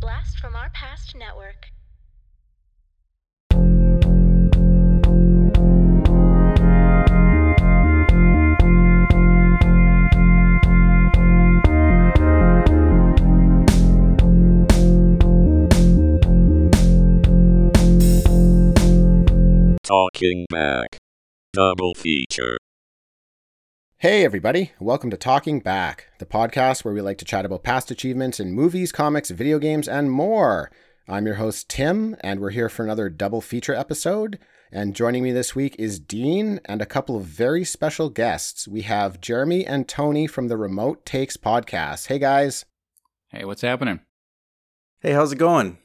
Blast from Our Past network. Talking Back. Double feature. Hey, everybody. Welcome to Talking Back, the podcast where we like to chat about past achievements in movies, comics, video games, and more. I'm your host, Tim, and we're here for another double feature episode. And joining me this week is Dean and a couple of very special guests. We have Jeremy and Tony from the Remote Takes podcast. Hey, guys. Hey, what's happening? Hey, how's it going?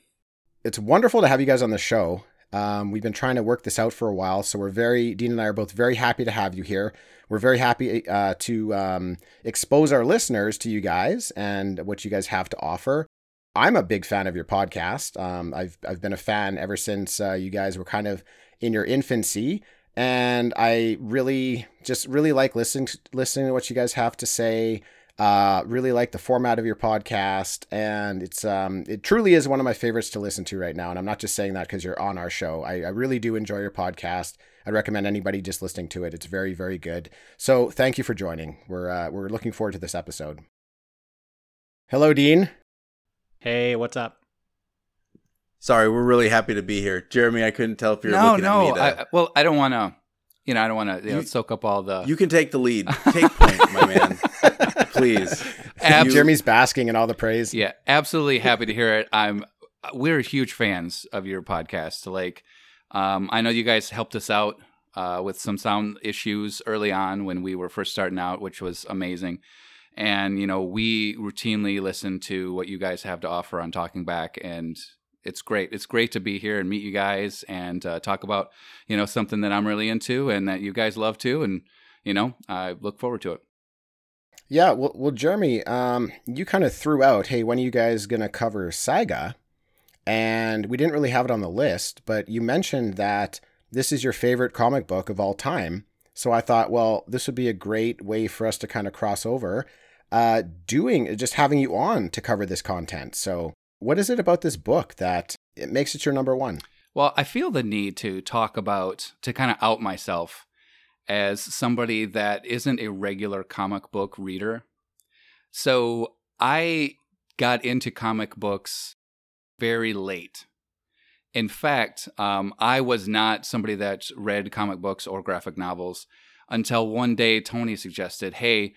It's wonderful to have you guys on the show. Um, we've been trying to work this out for a while, so we're very, Dean and I are both very happy to have you here. We're very happy uh, to um, expose our listeners to you guys and what you guys have to offer. I'm a big fan of your podcast. Um, I've I've been a fan ever since uh, you guys were kind of in your infancy, and I really just really like listening listening to what you guys have to say. Uh, really like the format of your podcast, and it's um, it truly is one of my favorites to listen to right now. And I'm not just saying that because you're on our show. I, I really do enjoy your podcast. I'd recommend anybody just listening to it. It's very, very good. So thank you for joining. We're uh, we're looking forward to this episode. Hello, Dean. Hey, what's up? Sorry, we're really happy to be here, Jeremy. I couldn't tell if you're no, looking no. at me. To... I, well, I don't want to. You know, I don't want to you know, soak up all the. You can take the lead. Take point, my man. Please. Ab- You- Jeremy's basking in all the praise. yeah, absolutely happy to hear it. I'm. We're huge fans of your podcast. Like, um, I know you guys helped us out uh, with some sound issues early on when we were first starting out, which was amazing. And you know, we routinely listen to what you guys have to offer on Talking Back, and it's great. It's great to be here and meet you guys and uh, talk about you know something that I'm really into and that you guys love too. And you know, I look forward to it. Yeah, well, well Jeremy, um, you kind of threw out, hey, when are you guys to cover Saga? And we didn't really have it on the list, but you mentioned that this is your favorite comic book of all time. So I thought, well, this would be a great way for us to kind of cross over, uh, doing just having you on to cover this content. So, what is it about this book that it makes it your number one? Well, I feel the need to talk about, to kind of out myself as somebody that isn't a regular comic book reader. So I got into comic books very late. In fact, um, I was not somebody that read comic books or graphic novels until one day Tony suggested, hey,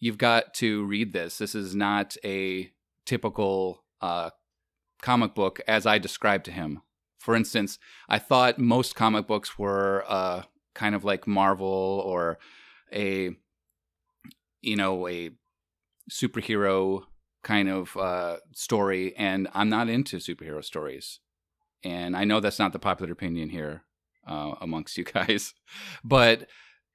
you've got to read this. This is not a typical uh, comic book as I described to him. For instance, I thought most comic books were uh, kind of like Marvel or a, you know, a superhero kind of uh, story, and I'm not into superhero stories. And I know that's not the popular opinion here uh, amongst you guys, but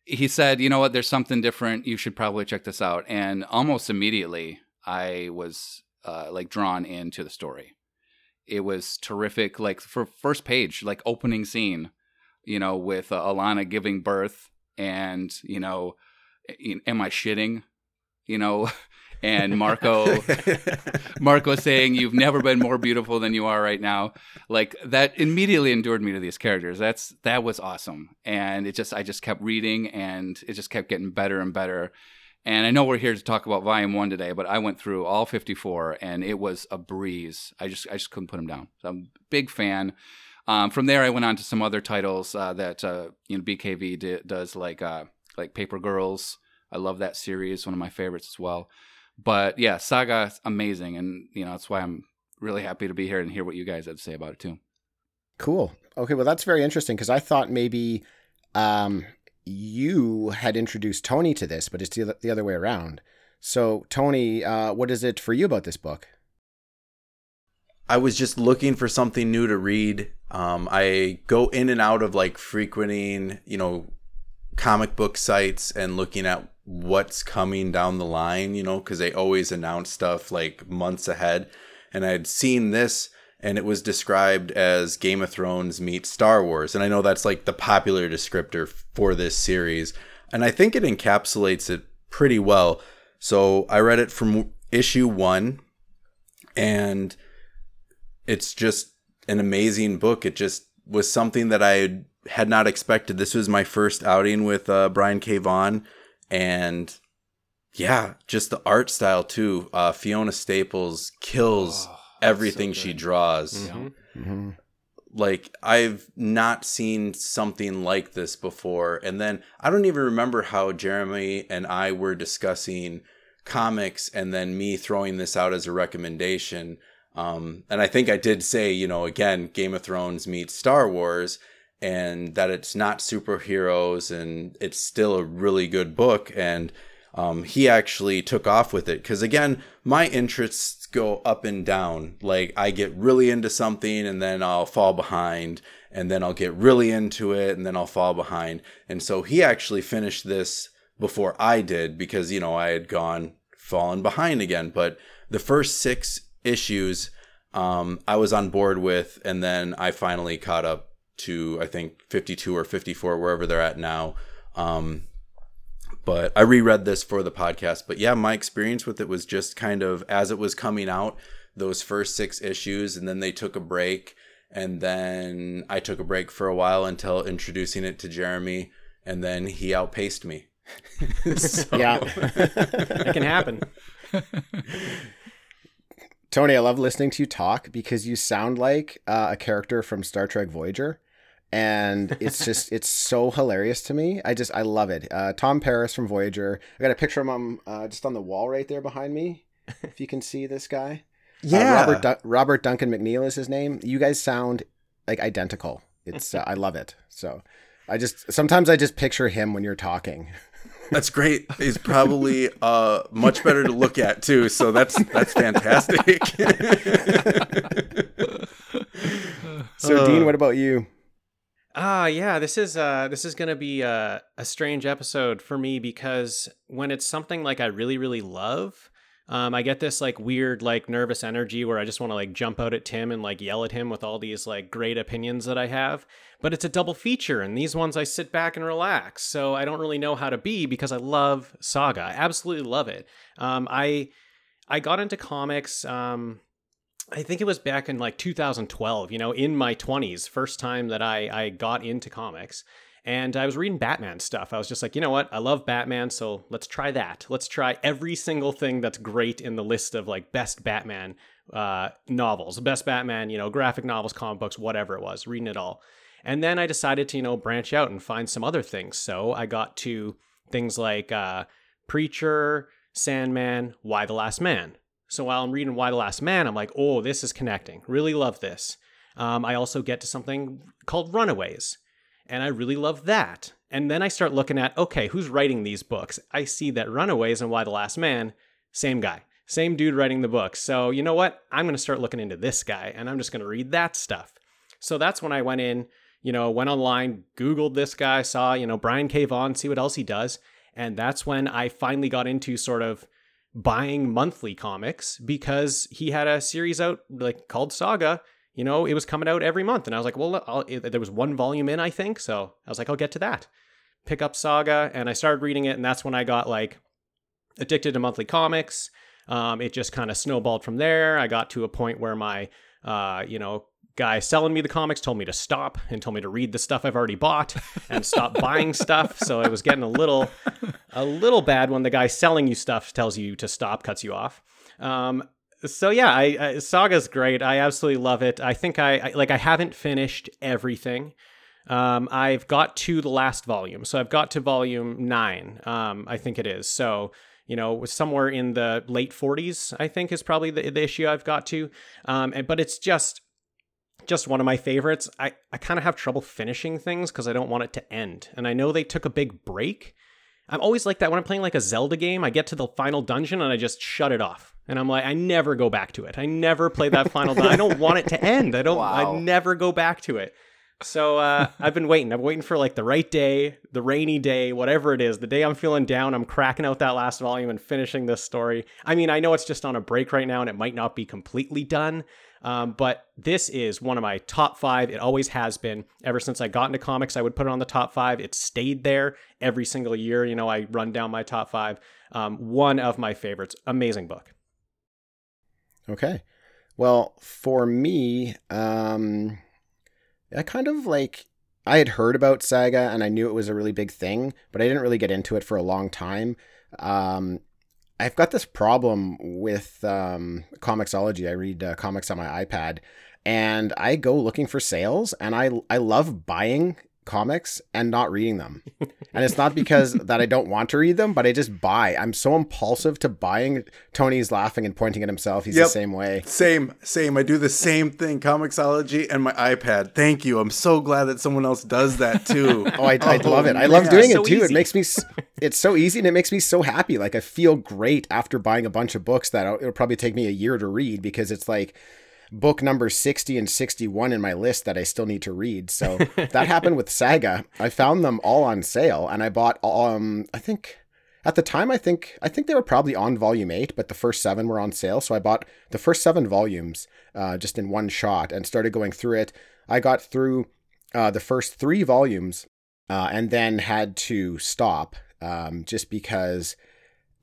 he said, you know what, there's something different. You should probably check this out. And almost immediately, I was uh, like drawn into the story. It was terrific. Like for first page, like opening scene, you know, with uh, Alana giving birth, and you know, am I shitting? You know, and Marco Marco saying you've never been more beautiful than you are right now. Like that immediately endured me to these characters. That's that was awesome. And it just I just kept reading and it just kept getting better and better. And I know we're here to talk about volume 1 today, but I went through all 54 and it was a breeze. I just I just couldn't put them down. So I'm a big fan. Um, from there I went on to some other titles uh, that uh, you know BKV di- does like uh, like Paper Girls. I love that series, one of my favorites as well but yeah, Saga amazing, and you know that's why I'm really happy to be here and hear what you guys have to say about it too. Cool. Okay, well that's very interesting because I thought maybe um, you had introduced Tony to this, but it's the, the other way around. So, Tony, uh, what is it for you about this book? I was just looking for something new to read. Um, I go in and out of like frequenting, you know, comic book sites and looking at what's coming down the line, you know, because they always announce stuff like months ahead. And I had seen this and it was described as Game of Thrones meets Star Wars. And I know that's like the popular descriptor for this series. And I think it encapsulates it pretty well. So I read it from issue one and it's just an amazing book. It just was something that I had not expected. This was my first outing with uh, Brian K. Vaughan, and yeah, just the art style too. Uh, Fiona Staples kills Oh, everything so she good. draws. Mhm. hmm Like I've not seen something like this before. And then I don't even remember how Jeremy and I were discussing comics and then me throwing this out as a recommendation. Um, and I think I did say, you know, again, Game of Thrones meets Star Wars and that it's not superheroes and it's still a really good book. And um, he actually took off with it because, again, my interests go up and down. Like, I get really into something and then I'll fall behind, and then I'll get really into it and then I'll fall behind. And so he actually finished this before I did because, you know, I had gone fallen behind again. But the first six issues um, I was on board with, and then I finally caught up to I think 52 or 54, wherever they're at now. Um, but I reread this for the podcast. But yeah, my experience with it was just kind of as it was coming out, those first six issues, and then they took a break, and then I took a break for a while until introducing it to Jeremy, and then he outpaced me. So- Yeah. It can happen. Tony, I love listening to you talk because you sound like uh, a character from Star Trek Voyager. And it's just, it's so hilarious to me. I just, I love it. Uh, Tom Paris from Voyager. I got a picture of him uh, just on the wall right there behind me. If you can see this guy. Uh, yeah. Robert, Dun- Robert Duncan McNeill is his name. You guys sound like identical. It's, uh, I love it. So I just, sometimes I just picture him when you're talking. That's great. He's probably uh, much better to look at too. So that's that's fantastic. So, Uh, Dean, what about you? Ah, yeah, this is uh this is gonna be a, a strange episode for me because when it's something like I really, really love, um, I get this like weird, like nervous energy where I just want to like jump out at Tim and like yell at him with all these like great opinions that I have. But it's a double feature, and these ones I sit back and relax. So I don't really know how to be because I love Saga. I absolutely love it. Um, I I got into comics. Um, I think it was back in like 2012, you know, in my 20s, first time that I, I got into comics. And I was reading Batman stuff. I was just like, you know what? I love Batman, so let's try that. Let's try every single thing that's great in the list of like best Batman uh, novels, best Batman, you know, graphic novels, comic books, whatever it was, reading it all. And then I decided to, you know, branch out and find some other things. So I got to things like uh, Preacher, Sandman, Y: The Last Man. So while I'm reading Y: The Last Man, I'm like, oh, this is connecting. Really love this. Um, I also get to something called Runaways, and I really love that. And then I start looking at, okay, who's writing these books? I see that Runaways and Y: The Last Man, same guy, same dude writing the books. So you know what? I'm going to start looking into this guy, and I'm just going to read that stuff. So that's when I went in, you know, went online, Googled this guy, saw, you know, Brian K. See what else he does. And that's when I finally got into sort of buying monthly comics because he had a series out like called Saga. You know, it was coming out every month, and I was like, well, I'll, there was one volume in, I think, so I was like, I'll get to that. Pick up Saga, and I started reading it, and that's when I got like addicted to monthly comics. Um, it just kind of snowballed from there. I got to a point where my, uh, you know, guy selling me the comics told me to stop and told me to read the stuff I've already bought and stop buying stuff. So it was getting a little, a little bad when the guy selling you stuff tells you to stop, cuts you off. Um, so yeah, I, I Saga's great. I absolutely love it. I think I, I like. I haven't finished everything. Um, I've got to the last volume, so I've got to volume nine. Um, I think it is. So you know, somewhere in the late 40s, I think is probably the, the issue I've got to. Um, and, but it's just just one of my favorites. I, I kind of have trouble finishing things because I don't want it to end. And I know they took a big break. I'm always like that when I'm playing like a Zelda game. I get to the final dungeon and I just shut it off. And I'm like, I never go back to it. I never play that final dungeon. I don't want it to end. I don't, Wow. I never go back to it. So uh, I've been waiting. I'm waiting for like the right day, the rainy day, whatever it is. The day I'm feeling down, I'm cracking out that last volume and finishing this story. I mean, I know it's just on a break right now and it might not be completely done, um, but this is one of my top five. It always has been. Ever since I got into comics, I would put it on the top five. It stayed there every single year. You know, I run down my top five. Um, one of my favorites. Amazing book. Okay. Well, for me, um, I kind of like I had heard about Saga and I knew it was a really big thing, but I didn't really get into it for a long time. Um, I've got this problem with um, Comixology. I read uh, comics on my iPad, and I go looking for sales, and I I love buying comics and not reading them. And it's not because that I don't want to read them, but I just buy. I'm so impulsive to buying. Tony's laughing and pointing at himself. He's Yep. the same way. Same, same. I do the same thing. Comixology and my iPad. Thank you. I'm so glad that someone else does that too. Oh, I, I Oh, love it. I oh, love man. doing So it too. It makes me, s- it's so easy and it makes me so happy. Like I feel great after buying a bunch of books that it'll probably take me a year to read because it's like book number 60 and 61 in my list that I still need to read. So that happened with Saga. I found them all on sale and I bought, um, I think at the time, I think, I think they were probably on volume eight, but the first seven were on sale. So I bought the first seven volumes, uh, just in one shot and started going through it. I got through, uh, the first three volumes uh, and then had to stop um, just because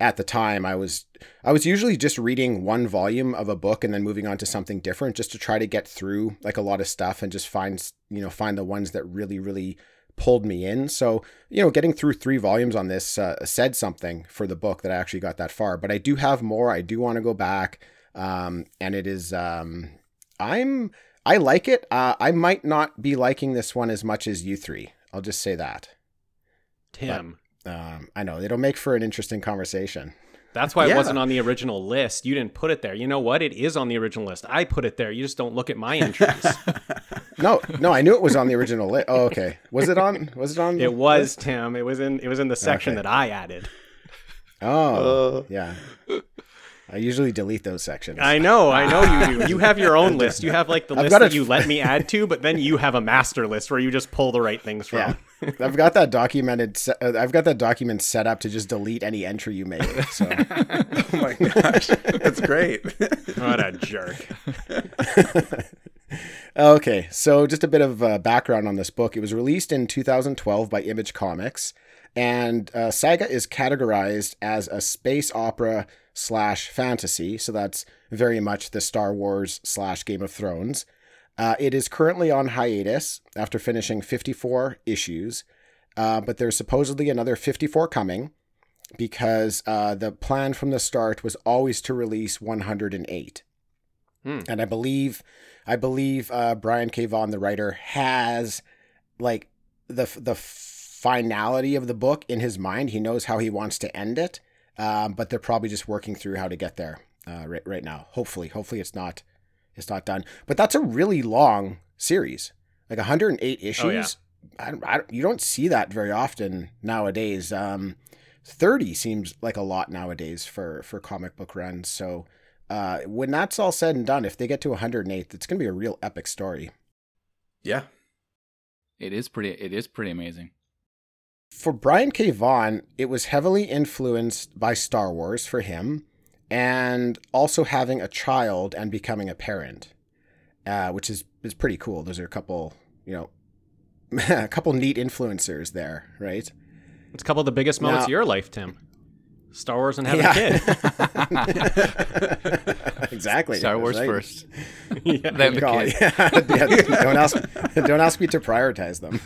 at the time I was I was usually just reading one volume of a book and then moving on to something different just to try to get through like a lot of stuff and just find you know find the ones that really really pulled me in. So you know getting through three volumes on this uh, said something for the book that I actually got that far. But I do have more. I do want to go back, um, and it is um, I'm I like it. Uh, I might not be liking this one as much as you three. I'll just say that. Tim. Um, I know it'll make for an interesting conversation. That's why Yeah. it wasn't on the original list. You didn't put it there. You know what? It is on the original list. I put it there. You just don't look at my entries. No, no, I knew it was on the original list. Oh, okay. Was it on? Was it on? the it was list? Tim. It was in. It was in the section Okay. that I added. Oh, Uh. yeah. I usually delete those sections. I know. I know you do. You have your own list. You have like the I've list got that it- you let me add to, but then you have a master list where you just pull the right things from. yeah, I've got that documented. se- uh, I've got that document set up to just delete any entry you make. So oh my gosh, that's great. What a jerk. Okay, so just a bit of uh, background on this book. It was released in 2012 by Image Comics, and uh, Saga is categorized as a space opera slash fantasy. So that's very much the Star Wars slash Game of Thrones. Uh, it is currently on hiatus after finishing 54 issues, uh, but there's supposedly another 54 coming because uh, the plan from the start was always to release 108. Hmm. And I believe, I believe uh, Brian K. Vaughan, the writer, has like the the finality of the book in his mind. He knows how he wants to end it, um, but they're probably just working through how to get there uh, right right now. Hopefully, hopefully it's not it's not done. But that's a really long series, like 108 issues. Oh, yeah. I, don't- I, don't- you don't see that very often nowadays. Um, 30 seems like a lot nowadays for for comic book runs. So uh, when that's all said and done, if they get to 108, it's going to be a real epic story. yeah, It is pretty. It is pretty amazing. For Brian K. Vaughan, it was heavily influenced by Star Wars for him, and also having a child and becoming a parent, uh, which is is pretty cool. Those are a couple, you know, a couple neat influencers there, right? It's a couple of the biggest moments Now- of your life, Tim. Star Wars and having a kid. exactly. Star Wars right. first. yeah. Then the Call- kid. yeah, yeah, don't ask don't ask me to prioritize them.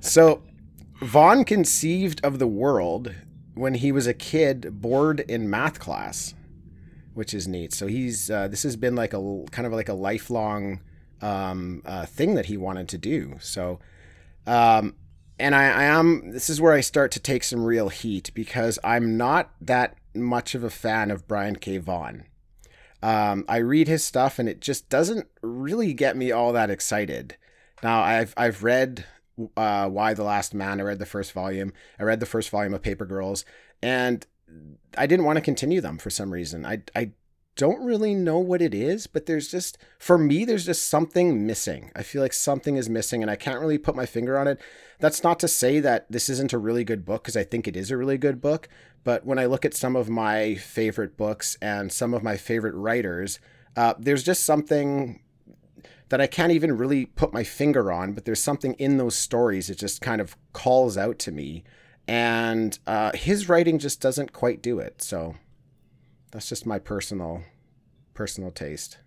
so Vaughan conceived of the world when he was a kid bored in math class, which is neat. So he's uh, this has been like a kind of like a lifelong um, uh, thing that he wanted to do. So um, and I, I am this is where I start to take some real heat because I'm not that much of a fan of Brian K. Vaughan. Um, I read his stuff and it just doesn't really get me all that excited. Now I've I've read uh, Y: The Last Man. I read the first volume. I read the first volume of Paper Girls, and I didn't want to continue them for some reason. I I don't really know what it is, but there's just for me there's just something missing. I feel like something is missing, and I can't really put my finger on it. That's not to say that this isn't a really good book because I think it is a really good book. But when I look at some of my favorite books and some of my favorite writers, uh, there's just something that I can't even really put my finger on, but there's something in those stories that just kind of calls out to me. And uh, his writing just doesn't quite do it. So that's just my personal personal taste.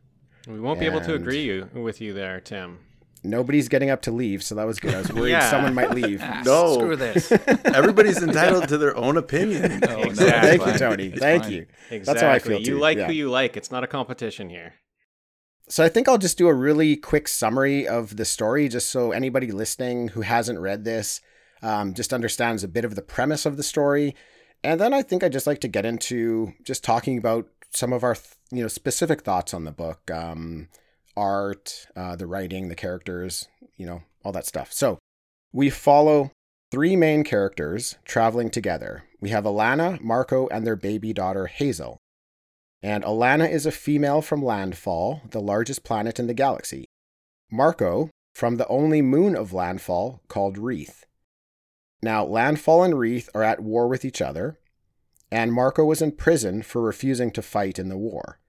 We won't be able to agree you, with you there, Tim. Nobody's getting up to leave, so that was good. I was worried Yeah. someone might leave. No. Screw this. Everybody's entitled to their own opinion. No, no, Exactly. Thank you. Tony. It's Thank fine. you. Exactly. That's how I feel Too. You like yeah. who you like. It's not a competition here. So I think I'll just do a really quick summary of the story, just so anybody listening who hasn't read this um, just understands a bit of the premise of the story. And then I think I'd just like to get into just talking about some of our, th- you know, specific thoughts on the book, um, art, uh, the writing, the characters, you know, all that stuff. So we follow three main characters traveling together. We have Alana, Marco, and their baby daughter Hazel. And Alana is a female from Landfall, the largest planet in the galaxy. Marco from the only moon of Landfall called Wreath. Now, Landfall and Wreath are at war with each other, and Marco was in prison for refusing to fight in the war.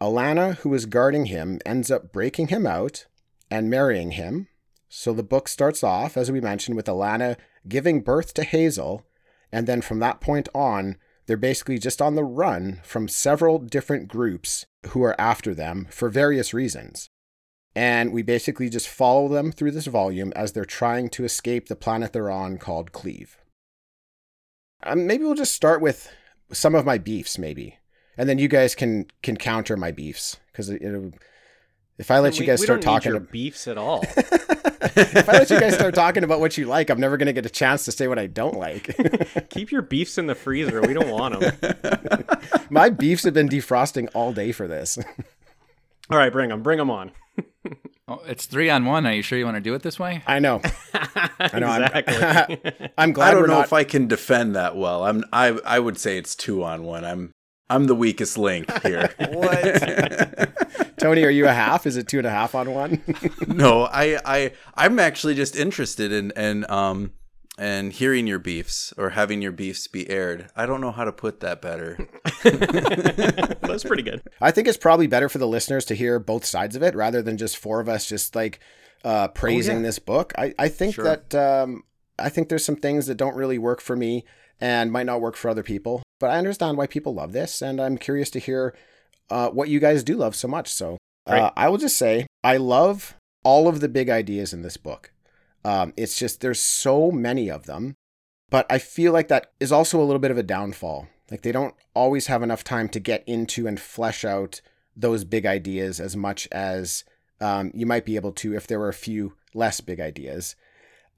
Alana, who is guarding him, ends up breaking him out and marrying him. So the book starts off, as we mentioned, with Alana giving birth to Hazel, and then from that point on, they're basically just on the run from several different groups who are after them for various reasons. And we basically just follow them through this volume as they're trying to escape the planet they're on called Cleave. Um, maybe we'll just start with some of my beefs, maybe, and then you guys can can counter my beefs because if I let you guys we start don't need talking, your beefs at all. if I let you guys start talking about what you like, I'm never going to get a chance to say what I don't like. Keep your beefs in the freezer. We don't want them. My beefs have been defrosting all day for this. All right, bring them. Bring them on. Oh, it's three on one. Are you sure you want to do it this way? I know. I know. I'm- exactly. I'm glad I don't we're know not. if I can defend that well. I'm I I would say it's two on one. I'm I'm the weakest link here. Tony, are you a half? Is it two and a half on one? no, I I I'm actually just interested in and um and hearing your beefs or having your beefs be aired. I don't know how to put that better. That's pretty good. I think it's probably better for the listeners to hear both sides of it rather than just four of us just like uh, praising yeah. this book. I, I think Sure. that um, I think there's some things that don't really work for me and might not work for other people. But I understand why people love this, and I'm curious to hear uh, what you guys do love so much. So uh, I will just say I love all of the big ideas in this book. Um, it's just there's so many of them, but I feel like that is also a little bit of a downfall. Like they don't always have enough time to get into and flesh out those big ideas as much as um, you might be able to if there were a few less big ideas.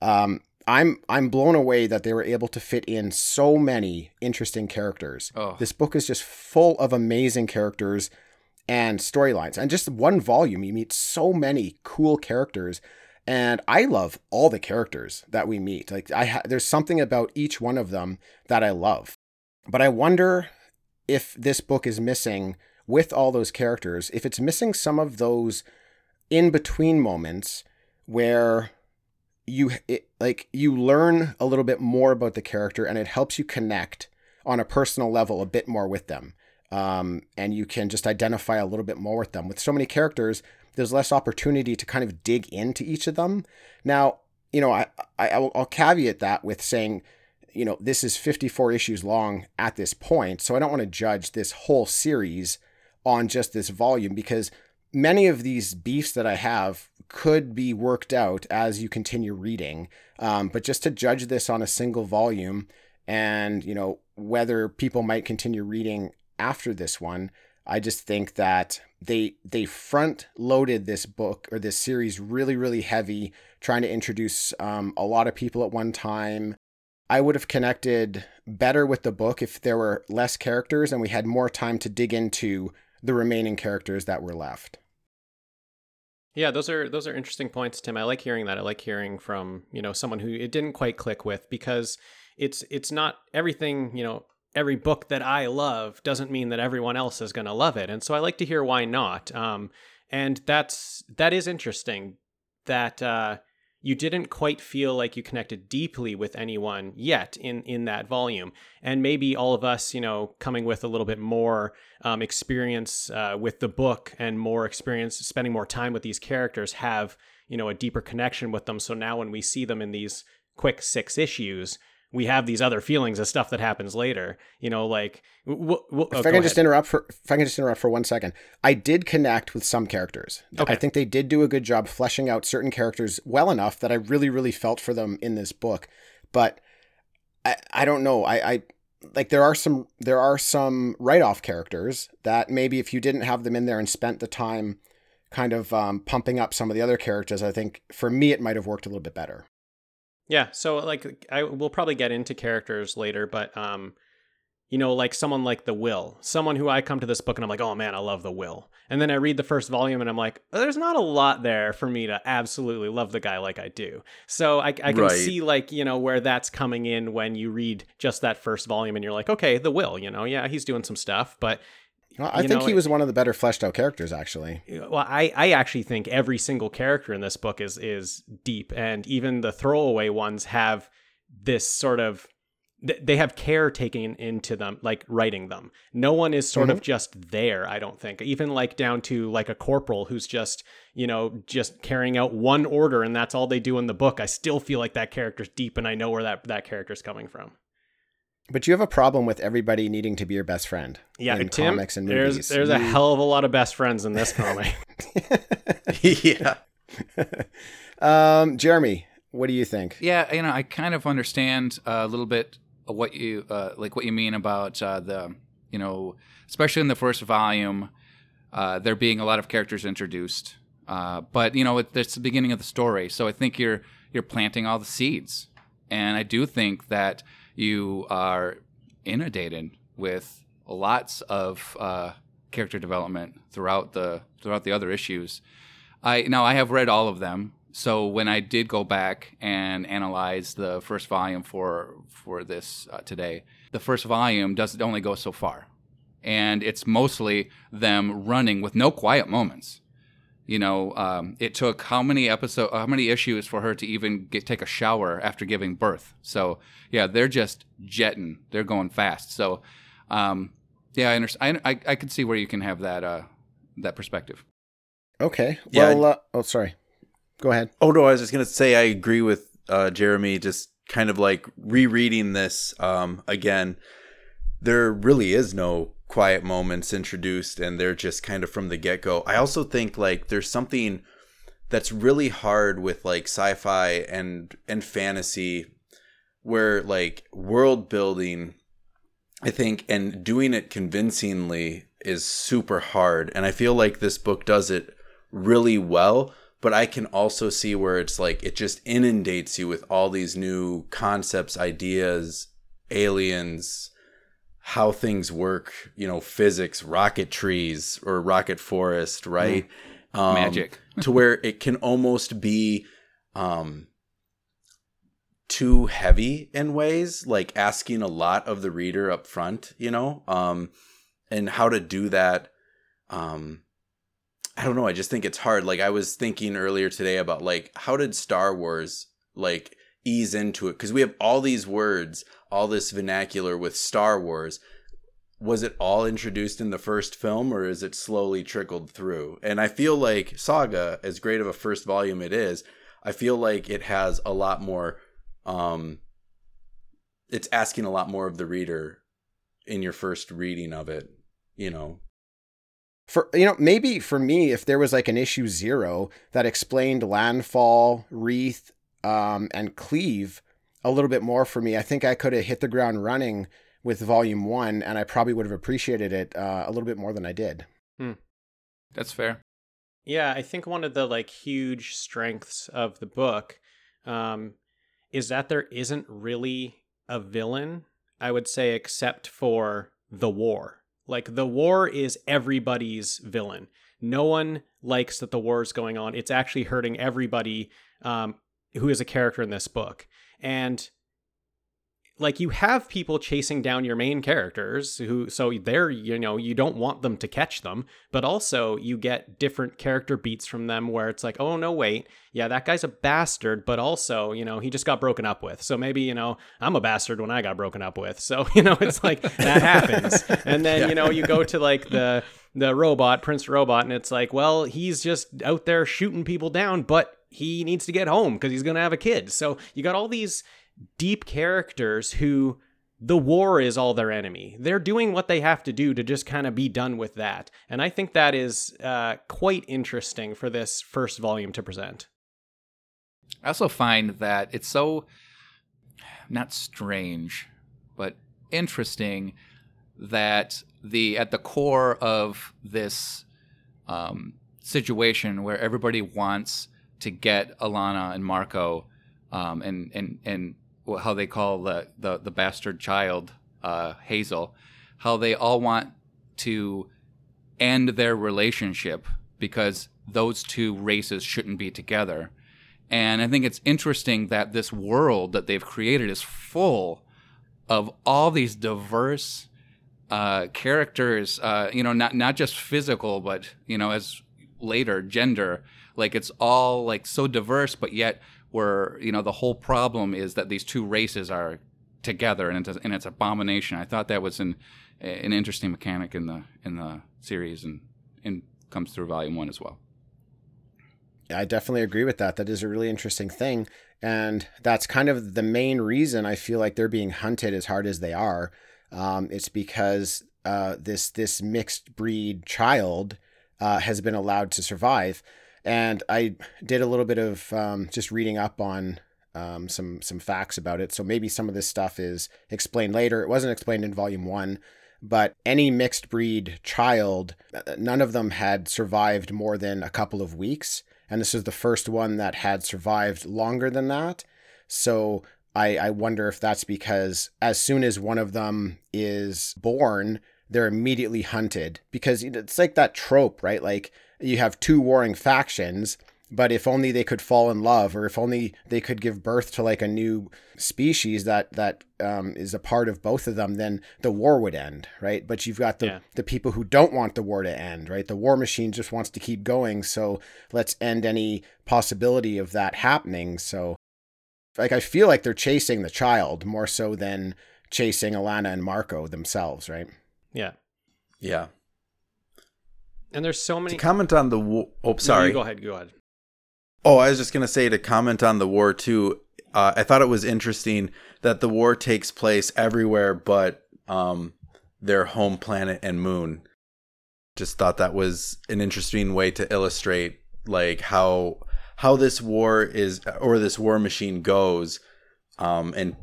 Um, I'm I'm blown away that they were able to fit in so many interesting characters. Oh. This book is just full of amazing characters and storylines. And just one volume, you meet so many cool characters. And I love all the characters that we meet. Like I, ha- there's something about each one of them that I love. But I wonder if this book is missing with all those characters, if it's missing some of those in between moments where you it, like you learn a little bit more about the character and it helps you connect on a personal level a bit more with them. Um, and you can just identify a little bit more with them. With so many characters there's less opportunity to kind of dig into each of them. Now you know i, I i'll I'll caveat that with saying you know this is 54 issues long at this point so i don't want to judge this whole series on just this volume because many of these beefs that I have could be worked out as you continue reading. Um, but just to judge this on a single volume and, you know, whether people might continue reading after this one, I just think that they they front loaded this book or this series really really heavy, trying to introduce um, a lot of people at one time. I would have connected better with the book if there were less characters and we had more time to dig into the remaining characters that were left. Yeah, those are those are interesting points, Tim. I like hearing that. I like hearing from you know someone who it didn't quite click with because it's it's not everything you know. Every book that I love doesn't mean that everyone else is going to love it, and so I like to hear why not. Um, and that's that is interesting that uh, you didn't quite feel like you connected deeply with anyone yet in in that volume. And maybe all of us you know coming with a little bit more um, experience uh, with the book and more experience spending more time with these characters have you know a deeper connection with them. So now when we see them in these quick six issues we have these other feelings of stuff that happens later. You know, like w- w- oh, if I can just interrupt for if I can just interrupt for one second, I did connect with some characters. Okay. I think they did do a good job fleshing out certain characters well enough that I really, really felt for them in this book. But I, I don't know. I, I like there are some there are some write off characters that maybe if you didn't have them in there and spent the time kind of um, pumping up some of the other characters, I think for me it might have worked a little bit better. Yeah, so like I will probably get into characters later, but um you know, like someone like the Will, someone who I come to this book and I'm like, oh man, I love the Will. And then I read the first volume and I'm like, there's not a lot there for me to absolutely love the guy like I do. So I, I can Right. see like, you know, where that's coming in when you read just that first volume and you're like, okay, the Will, you know, yeah, he's doing some stuff, but Well, I You think know, he was one of the better fleshed out characters, actually. well i i actually think every single character in this book is is deep and even the throwaway ones have this sort of they have care taken into them like writing them. No one is sort of mm-hmm. just there i don't think. Even like down to like a corporal who's just you know just carrying out one order and that's all they do in the book. I still feel like that character's deep and i know where that that character's coming from But you have a problem with everybody needing to be your best friend. yeah in tim comics and movies. there's a You- hell of a lot of best friends in this comic yeah. um, Jeremy, what do you think? Yeah, you know, I kind of understand uh, a little bit what you uh, like what you mean about uh, the you know, especially in the first volume, uh, there being a lot of characters introduced. Uh, but you know, it, it's the beginning of the story, so I think you're you're planting all the seeds, and I do think that you are inundated with lots of uh, character development throughout the throughout the other issues. I now I have read all of them. So when I did go back and analyze the first volume for for this uh, today, the first volume does only go so far, and it's mostly them running with no quiet moments. You know, um, it took how many episode, how many issues for her to even get take a shower after giving birth. So yeah, they're just jetting, they're going fast. So um, yeah, I understand. I, I I could see where you can have that uh, that perspective. Okay. Yeah, Well, uh, oh, sorry. Go ahead. Oh no, I was just gonna say I agree with uh, Jeremy. Just kind of like rereading this um, again. There really is no quiet moments introduced, and they're just kind of from the get go. I also think like there's something that's really hard with like sci-fi and and fantasy, where like world building, I think, and doing it convincingly is super hard. And I feel like this book does it really well but I can also see where it's like it just inundates you with all these new concepts, ideas, aliens, how things work, you know, physics, rocket trees or rocket forest, right? Um, Magic. to where it can almost be um too heavy in ways, like asking a lot of the reader up front, you know? Um and how to do that um I don't know. I just think it's hard. Like I was thinking earlier today about like how did Star Wars like ease into it because we have all these words, all this vernacular with Star Wars. Was it all introduced in the first film or is it slowly trickled through? And I feel like Saga, as great of a first volume it is, I feel like it has a lot more um it's asking a lot more of the reader in your first reading of it, you know. For you know, maybe for me, if there was like an issue zero that explained landfall, wreath, um, and cleave a little bit more for me, I think I could have hit the ground running with volume one, and I probably would have appreciated it uh, a little bit more than I did. That's fair. Yeah, I think one of the like huge strengths of the book um, is that there isn't really a villain, I would say, except for the war. Like the war is everybody's villain. No one likes that the war is going on. It's actually hurting everybody um, who is a character in this book. And like you have people chasing down your main characters who so they're you know you don't want them to catch them but also you get different character beats from them where it's like oh no wait. Yeah that guy's a bastard but also you know he just got broken up with. So maybe you know i'm a bastard when i got broken up with. So you know it's like that happens. And then you know you go to like the the robot prince robot and it's like well he's just out there shooting people down but he needs to get home because he's going to have a kid so you got all these deep characters who the war is all their enemy. They're doing what they have to do to just kind of be done with that. And I think that is uh, quite interesting for this first volume to present. I also find that it's so not strange, but interesting that the at the core of this um, situation where everybody wants to get Alana and Marco, um, and and and how they call the the, the bastard child uh, Hazel, how they all want to end their relationship because those two races shouldn't be together. And I think it's interesting that this world that they've created is full of all these diverse uh, characters. Uh, you know, not not just physical, but you know, as later gender. Like it's all like so diverse, but yet where you know the whole problem is that these two races are together and it's, and it's abomination. I thought that was an an interesting mechanic in the in the series and and comes through volume one as well. I definitely agree with that. That is a really interesting thing. And that's kind of the main reason I feel like they're being hunted as hard as they are. Um, it's because uh, this this mixed breed child uh, has been allowed to survive. And I did a little bit of um, just reading up on um, some some facts about it. So maybe some of this stuff is explained later. It wasn't explained in volume one, but any mixed breed child, uh, none of them had survived more than a couple of weeks and this is the first one that had survived longer than that. So I, I wonder if that's because as soon as one of them is born, they're immediately hunted because it's like that trope, right? Like you have two warring factions but if only they could fall in love or if only they could give birth to like a new species that that um, is a part of both of them then the war would end right but you've got the yeah. the people who don't want the war to end right the war machine just wants to keep going so let's end any possibility of that happening so like i feel like they're chasing the child more so than chasing alana and marco themselves right yeah yeah and there's so many to comment on the wo- oh sorry no, go ahead go ahead Oh, I was just going to say to comment on the war too. Uh, I thought it was interesting that the war takes place everywhere but um, their home planet and moon. Just thought that was an interesting way to illustrate like how how this war is or this war machine goes, um, and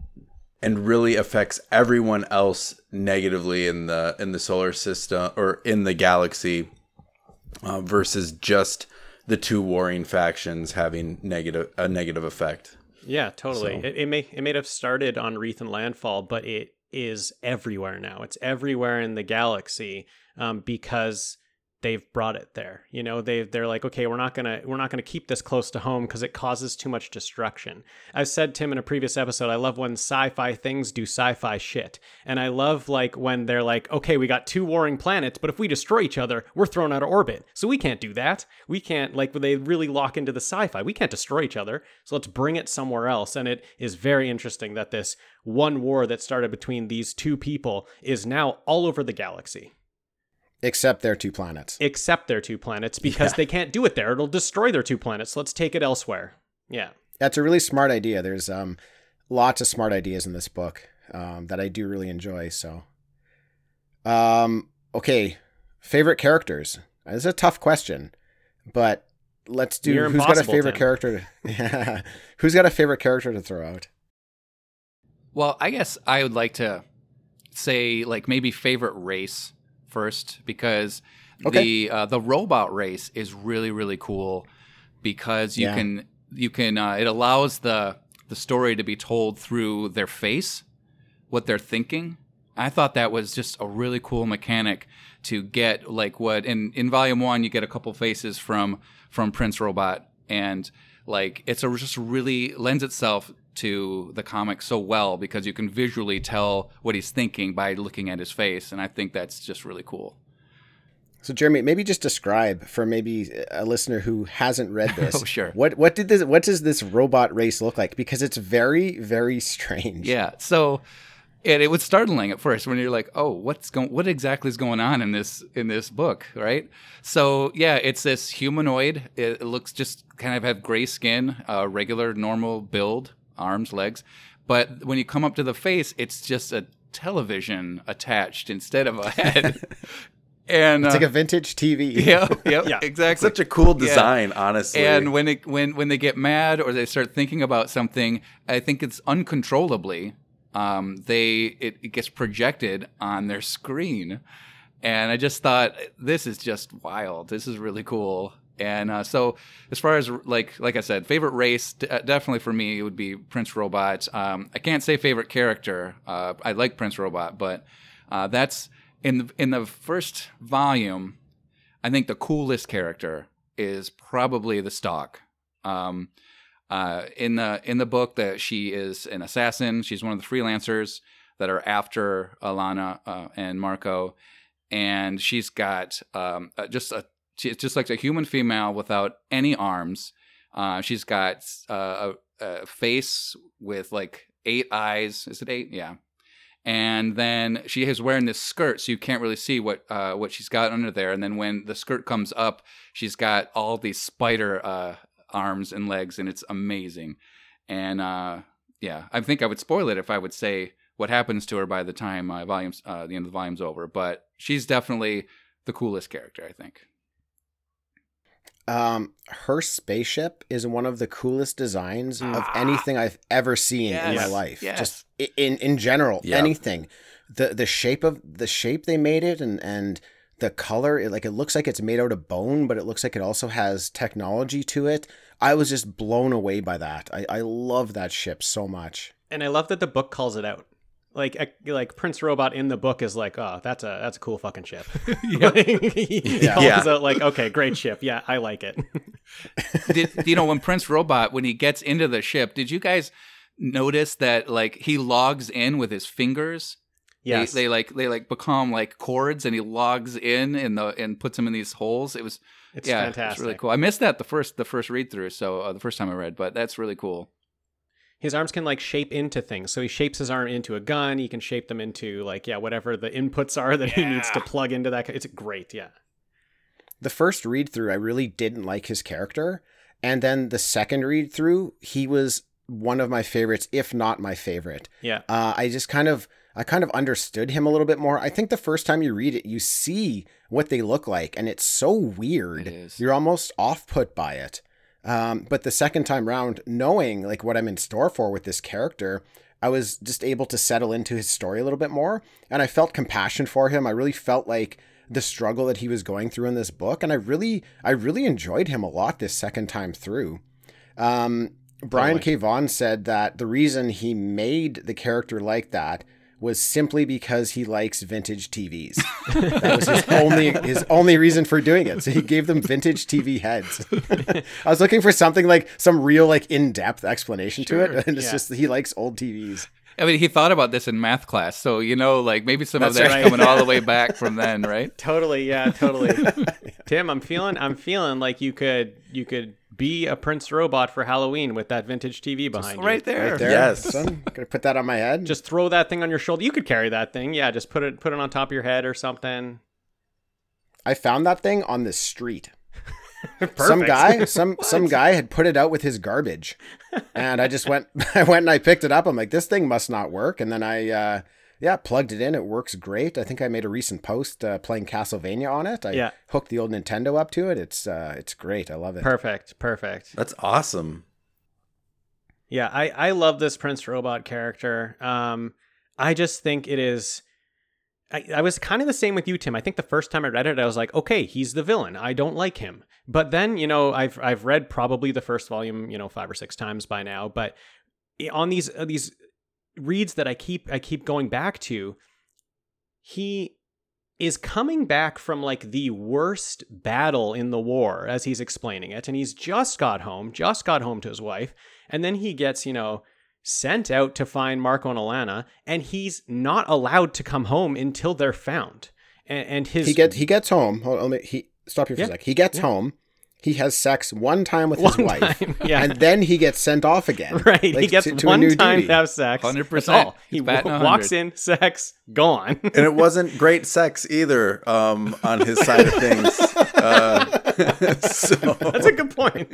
and really affects everyone else negatively in the in the solar system or in the galaxy uh, versus just the two warring factions having negative a negative effect. Yeah, totally. So. It, it may it may have started on Wreath and Landfall, but it is everywhere now. It's everywhere in the galaxy um, because they've brought it there. You know, they they're like, okay, we're not gonna we're not gonna keep this close to home because it causes too much destruction. I've said Tim in a previous episode, I love when sci-fi things do sci-fi shit, and I love like when they're like, okay, we got two warring planets, but if we destroy each other, we're thrown out of orbit, so we can't do that. We can't like they really lock into the sci-fi. We can't destroy each other, so let's bring it somewhere else. And it is very interesting that this one war that started between these two people is now all over the galaxy. Except their two planets. Except their two planets because yeah. they can't do it there. It'll destroy their two planets. Let's take it elsewhere. Yeah. That's a really smart idea. There's um, lots of smart ideas in this book um, that I do really enjoy. So, um, okay, favorite characters. This is a tough question, but let's do. You're who's got a favorite Tim. character? To, who's got a favorite character to throw out? Well, I guess I would like to say like maybe favorite race first because okay. the uh, the robot race is really really cool because you yeah. can you can uh, it allows the the story to be told through their face, what they're thinking. I thought that was just a really cool mechanic to get like what in in volume one you get a couple faces from from Prince Robot and like it's a just really lends itself to the comic so well because you can visually tell what he's thinking by looking at his face, and I think that's just really cool. So, Jeremy, maybe just describe for maybe a listener who hasn't read this. oh, sure. What what did this? What does this robot race look like? Because it's very very strange. Yeah. So. It, it was startling at first when you're like, oh, what's going, what exactly is going on in this in this book, right? So yeah, it's this humanoid. It, it looks just kind of have gray skin, uh, regular normal build, arms, legs, But when you come up to the face, it's just a television attached instead of a head. and It's uh, like a vintage TV. yeah, yep, Yeah. exactly. Such a cool Yeah. design, honestly. And when it when when they get mad or they start thinking about something, I think it's uncontrollably. Um, they it, it gets projected on their screen, and I just thought this is just wild. This is really cool. And uh, so, as far as like like I said, favorite race d- uh, definitely for me it would be Prince Robot. Um, I can't say favorite character. Uh, I like Prince Robot, but uh, that's in the, in the first volume. I think the coolest character is probably the Stalk. Um, uh, in the in the book, that she is an assassin. She's one of the freelancers that are after Alana uh, and Marco, and she's got um, just a she's just like a human female without any arms. Uh, she's got uh, a, a face with like eight eyes. Is it eight? Yeah. And then she is wearing this skirt, so you can't really see what uh, what she's got under there. And then when the skirt comes up, she's got all these spider uh, arms and legs, and it's amazing. And uh, yeah, I think I would spoil it if I would say what happens to her by the time uh, volumes the end of the volume's over. But she's definitely the coolest character, I think. Um, her spaceship is one of the coolest designs of Ah. anything I've ever seen in my life. yes. Just in in general, Yeah. anything. The the shape of the shape they made it and and the color, it, like it looks like it's made out of bone, but it looks like it also has technology to it. I was just blown away by that. I I love that ship so much. And I love that the book calls it out. Like ec- like Prince Robot in the book is like, oh, that's a that's a cool fucking ship. Yep. he Yeah. calls Yeah. out like, okay, great ship. Yeah, I like it. did you know when Prince Robot when he gets into the ship? Did you guys notice that like he logs in with his fingers? yes. They, they like they like become like cords, and he logs in in the and puts them in these holes. It was it's yeah, fantastic. it's really cool. I missed that the first the first read through, so uh, the first time I read, but that's really cool. His arms can like shape into things. So he shapes his arm into a gun. He can shape them into like yeah, whatever the inputs are that he needs to plug into that. It's great. Yeah. the first read through, I really didn't like his character. And then the second read through, he was one of my favorites, if not my favorite. Yeah. Uh, I just kind of, I kind of understood him a little bit more. I think the first time you read it, you see what they look like, and it's so weird. It is. You're almost off put by it. Um, but the second time round, knowing like what I'm in store for with this character, I was just able to settle into his story a little bit more, and I felt compassion for him. I really felt like the struggle that he was going through in this book, and I really, I really enjoyed him a lot this second time through. Um, Brian K. Vaughan said that the reason he made the character like that was simply because he likes vintage TVs. that was his only his only reason for doing it. So he gave them vintage TV heads. I was looking for something like some real like in-depth explanation to it, and it's yeah. just he likes old TVs. I mean, he thought about this in math class, so you know, like maybe some of That's that's right. coming all the way back from then, right? Totally, yeah, totally. Tim, I'm feeling I'm feeling like you could you could be a Prince Robot for Halloween with that vintage TV behind you. Right there. Right there. Yes. Son, gonna put that on my head. Just throw that thing on your shoulder. You could carry that thing. Yeah, just put it put it on top of your head or something. I found that thing on the street. Some guy, some some guy had put it out with his garbage, and I just went, I went and I picked it up. I'm like, this thing must not work, and then I, uh, yeah, plugged it in. It works great. I think I made a recent post uh, playing Castlevania on it. I Yeah. hooked the old Nintendo up to it. It's, uh, it's great. I love it. Perfect. Perfect. That's awesome. Yeah, I I love this Prince Robot character. Um, I just think it is. I, I was kind of the same with you, Tim. I think the first time I read it, I was like, okay, he's the villain. I don't like him. But then, you know, I've I've read probably the first volume, you know, five or six times by now. But on these uh, these reads that I keep I keep going back to, he is coming back from like the worst battle in the war as he's explaining it and he's just got home just got home to his wife and then he gets you know sent out to find marco and alana and he's not allowed to come home until they're found and, and his He get he gets home. Hold on, he stop here for Yeah. a sec. He gets Yeah. home. He has sex one time with his One wife, time, yeah. and then he gets sent off again. Right, he gets to- to a one new time duty. to have sex. 100%. He w- walks in, sex, gone. and it wasn't great sex either um, on his side of things. Uh, so That's a good point.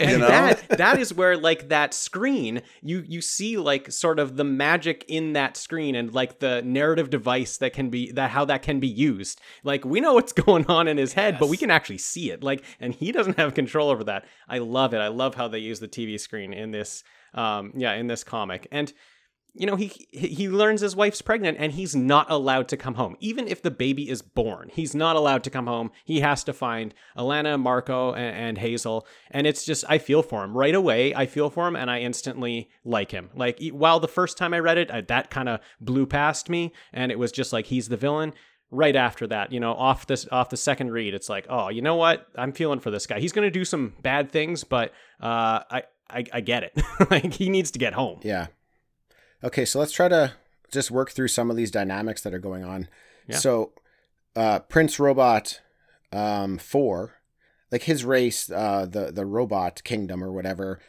and You know? that that is where like that screen, you you see like sort of the magic in that screen and like the narrative device that can be that how that can be used. Like we know what's going on in his head, but we can actually see it. Like and he doesn't have control over that. I love it. I love how they use the TV screen in this um yeah, in this comic. And you know he he learns his wife's pregnant and he's not allowed to come home even if the baby is born he's not allowed to come home he has to find alana marco and, and hazel and it's just i feel for him right away i feel for him and i instantly like him like while the first time i read it I, that kind of blew past me and it was just like he's the villain right after that you know off this off the second read it's like oh you know what i'm feeling for this guy he's going to do some bad things but uh i I, I get it. like he needs to get home. Yeah. Okay, so let's try to just work through some of these dynamics that are going on. Yeah. So, uh, Prince Robot um, 4, like his race, uh, the, the robot kingdom or whatever,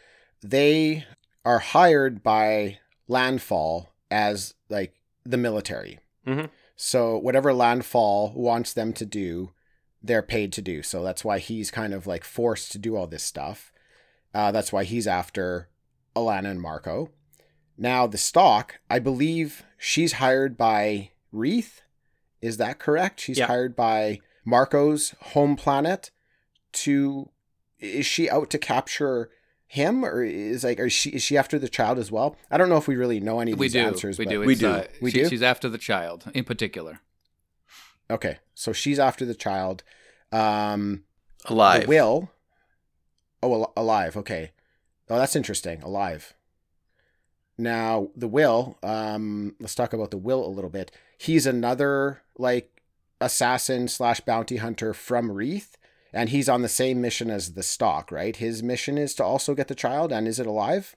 they are hired by Landfall as like the military. Mhm. So, whatever Landfall wants them to do, they're paid to do. So, that's why he's kind of like forced to do all this stuff. Uh, that's why he's after Alana and Marco. Now, the Stalk, I believe she's hired by Wreath. Is that correct? She's Yeah. hired by Marco's home planet to. Is she out to capture him, or is like, is she is she after the child as well? I don't know if we really know any of we these do. answers. we but- do. We do. Uh, We she- do? She's after the child in particular. Okay, so she's after the child. Um, alive. The will. Oh, al- alive. Okay. Oh, that's interesting. Alive. Now, the will. Um, let's talk about the will a little bit. He's another like assassin slash bounty hunter from Wreath, and he's on the same mission as the Stalk. Right. His mission is to also get the child. And is it alive?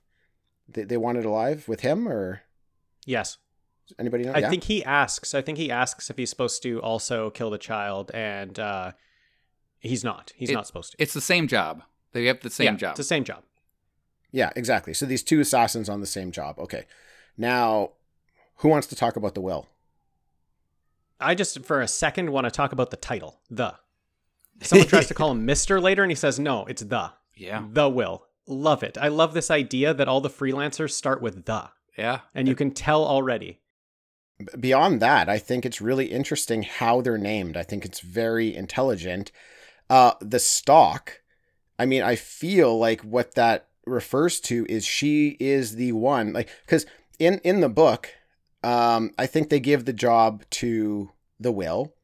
They, they want it alive with him, or Yes. anybody know? I yeah? think he asks. I think he asks if he's supposed to also kill the child, and uh, he's not. He's It- not supposed to. It's the same job. They have the same Yeah, job. It's the same job. Yeah, exactly. So these two assassins on the same job. Okay. Now, who wants to talk about the will? I just, for a second, want to talk about the title, the. Someone tries to call him Mister later, and he says, "No, it's the, yeah. the will." Love it. I love this idea that all the freelancers start with the, Yeah. and you can tell already. Beyond that, I think it's really interesting how they're named. I think it's very intelligent. Uh, the Stalk, I mean, I feel like what that refers to is she is the one, like, because in in the book, um, I think they give the job to the will,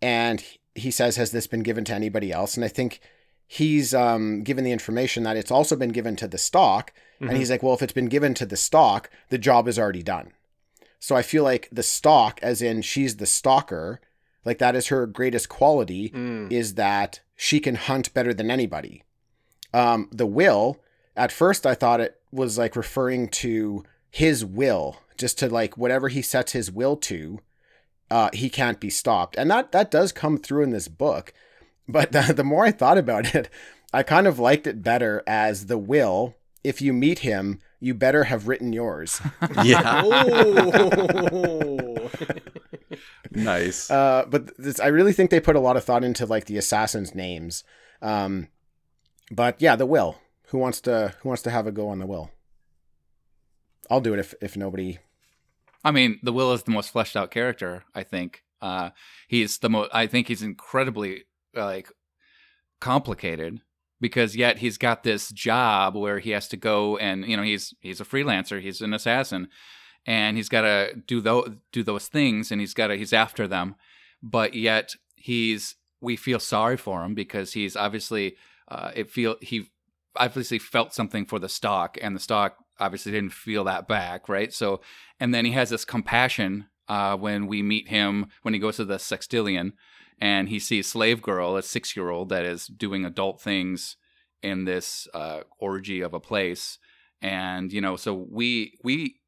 and he says, "Has this been given to anybody else?" And I think he's um, given the information that it's also been given to the Stalk, Mhm. and he's like, "Well, if it's been given to the Stalk, the job is already done." So I feel like the Stalk, as in she's the stalker, like that is her greatest quality, Mm. is that she can hunt better than anybody. Um, the will, at first I thought it was like referring to his will, just to like whatever he sets his will to, uh, he can't be stopped. And that that does come through in this book. But the, the more I thought about it, I kind of liked it better as the will. If you meet him, you better have written yours. Yeah. Oh. nice. Uh, but this, I really think they put a lot of thought into like the assassins' names. Um, but yeah, the will. Who wants to Who wants to have a go on the will? I'll do it if if nobody. I mean, the Will is the most fleshed out character. I think uh, he's the most. I think he's incredibly like complicated because yet he's got this job where he has to go and you know he's he's a freelancer. He's an assassin, and he's got to do those do those things, and he's got to he's after them, but yet he's we feel sorry for him because he's obviously uh, it feel he obviously felt something for the Stalk, and the Stalk obviously didn't feel that back, right? So, and then he has this compassion uh, when we meet him when he goes to the sextillion, and he sees slave girl, a six year old that is doing adult things in this uh, orgy of a place, and you know, so we we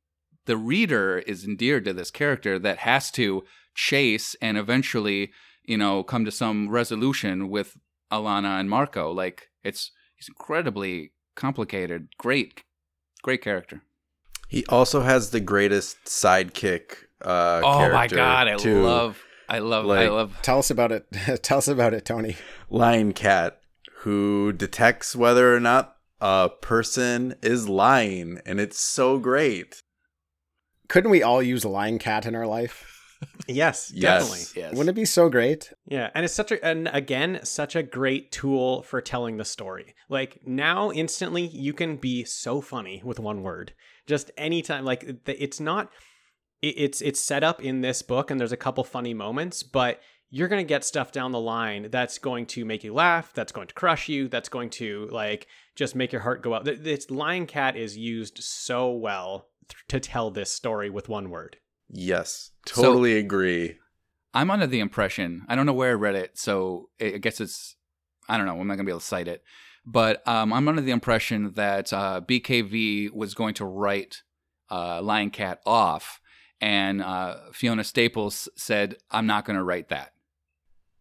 the reader is endeared to this character that has to chase and eventually you know come to some resolution with Alana and Marco. Like it's he's incredibly complicated. Great, great character. He also has the greatest sidekick. Uh, oh my god, I too. love, I love, I Like- love. Tell us about it. Tell us about it, Tony. Lying Cat, who detects whether or not a person is lying, and it's so great. Couldn't we all use a lying cat in our life? Yes, Yes. definitely. Yes. Wouldn't it be so great? Yeah, and it's such a and again such a great tool for telling the story. Like now instantly you can be so funny with one word. Just anytime like the- it's not it's it's set up in this book and there's a couple funny moments, but you're going to get stuff down the line that's going to make you laugh, that's going to crush you, that's going to like just make your heart go out. Th- This Lying Cat is used so well to tell this story with one word. Yes, So- totally agree. I'm under the impression I don't know where I read it, so I I guess it's I don't know. I'm not gonna be able to cite it, but um, I'm under the impression that uh, BKV was going to write uh, Lying Cat off, and uh, Fiona Staples said, "I'm not going to write that,"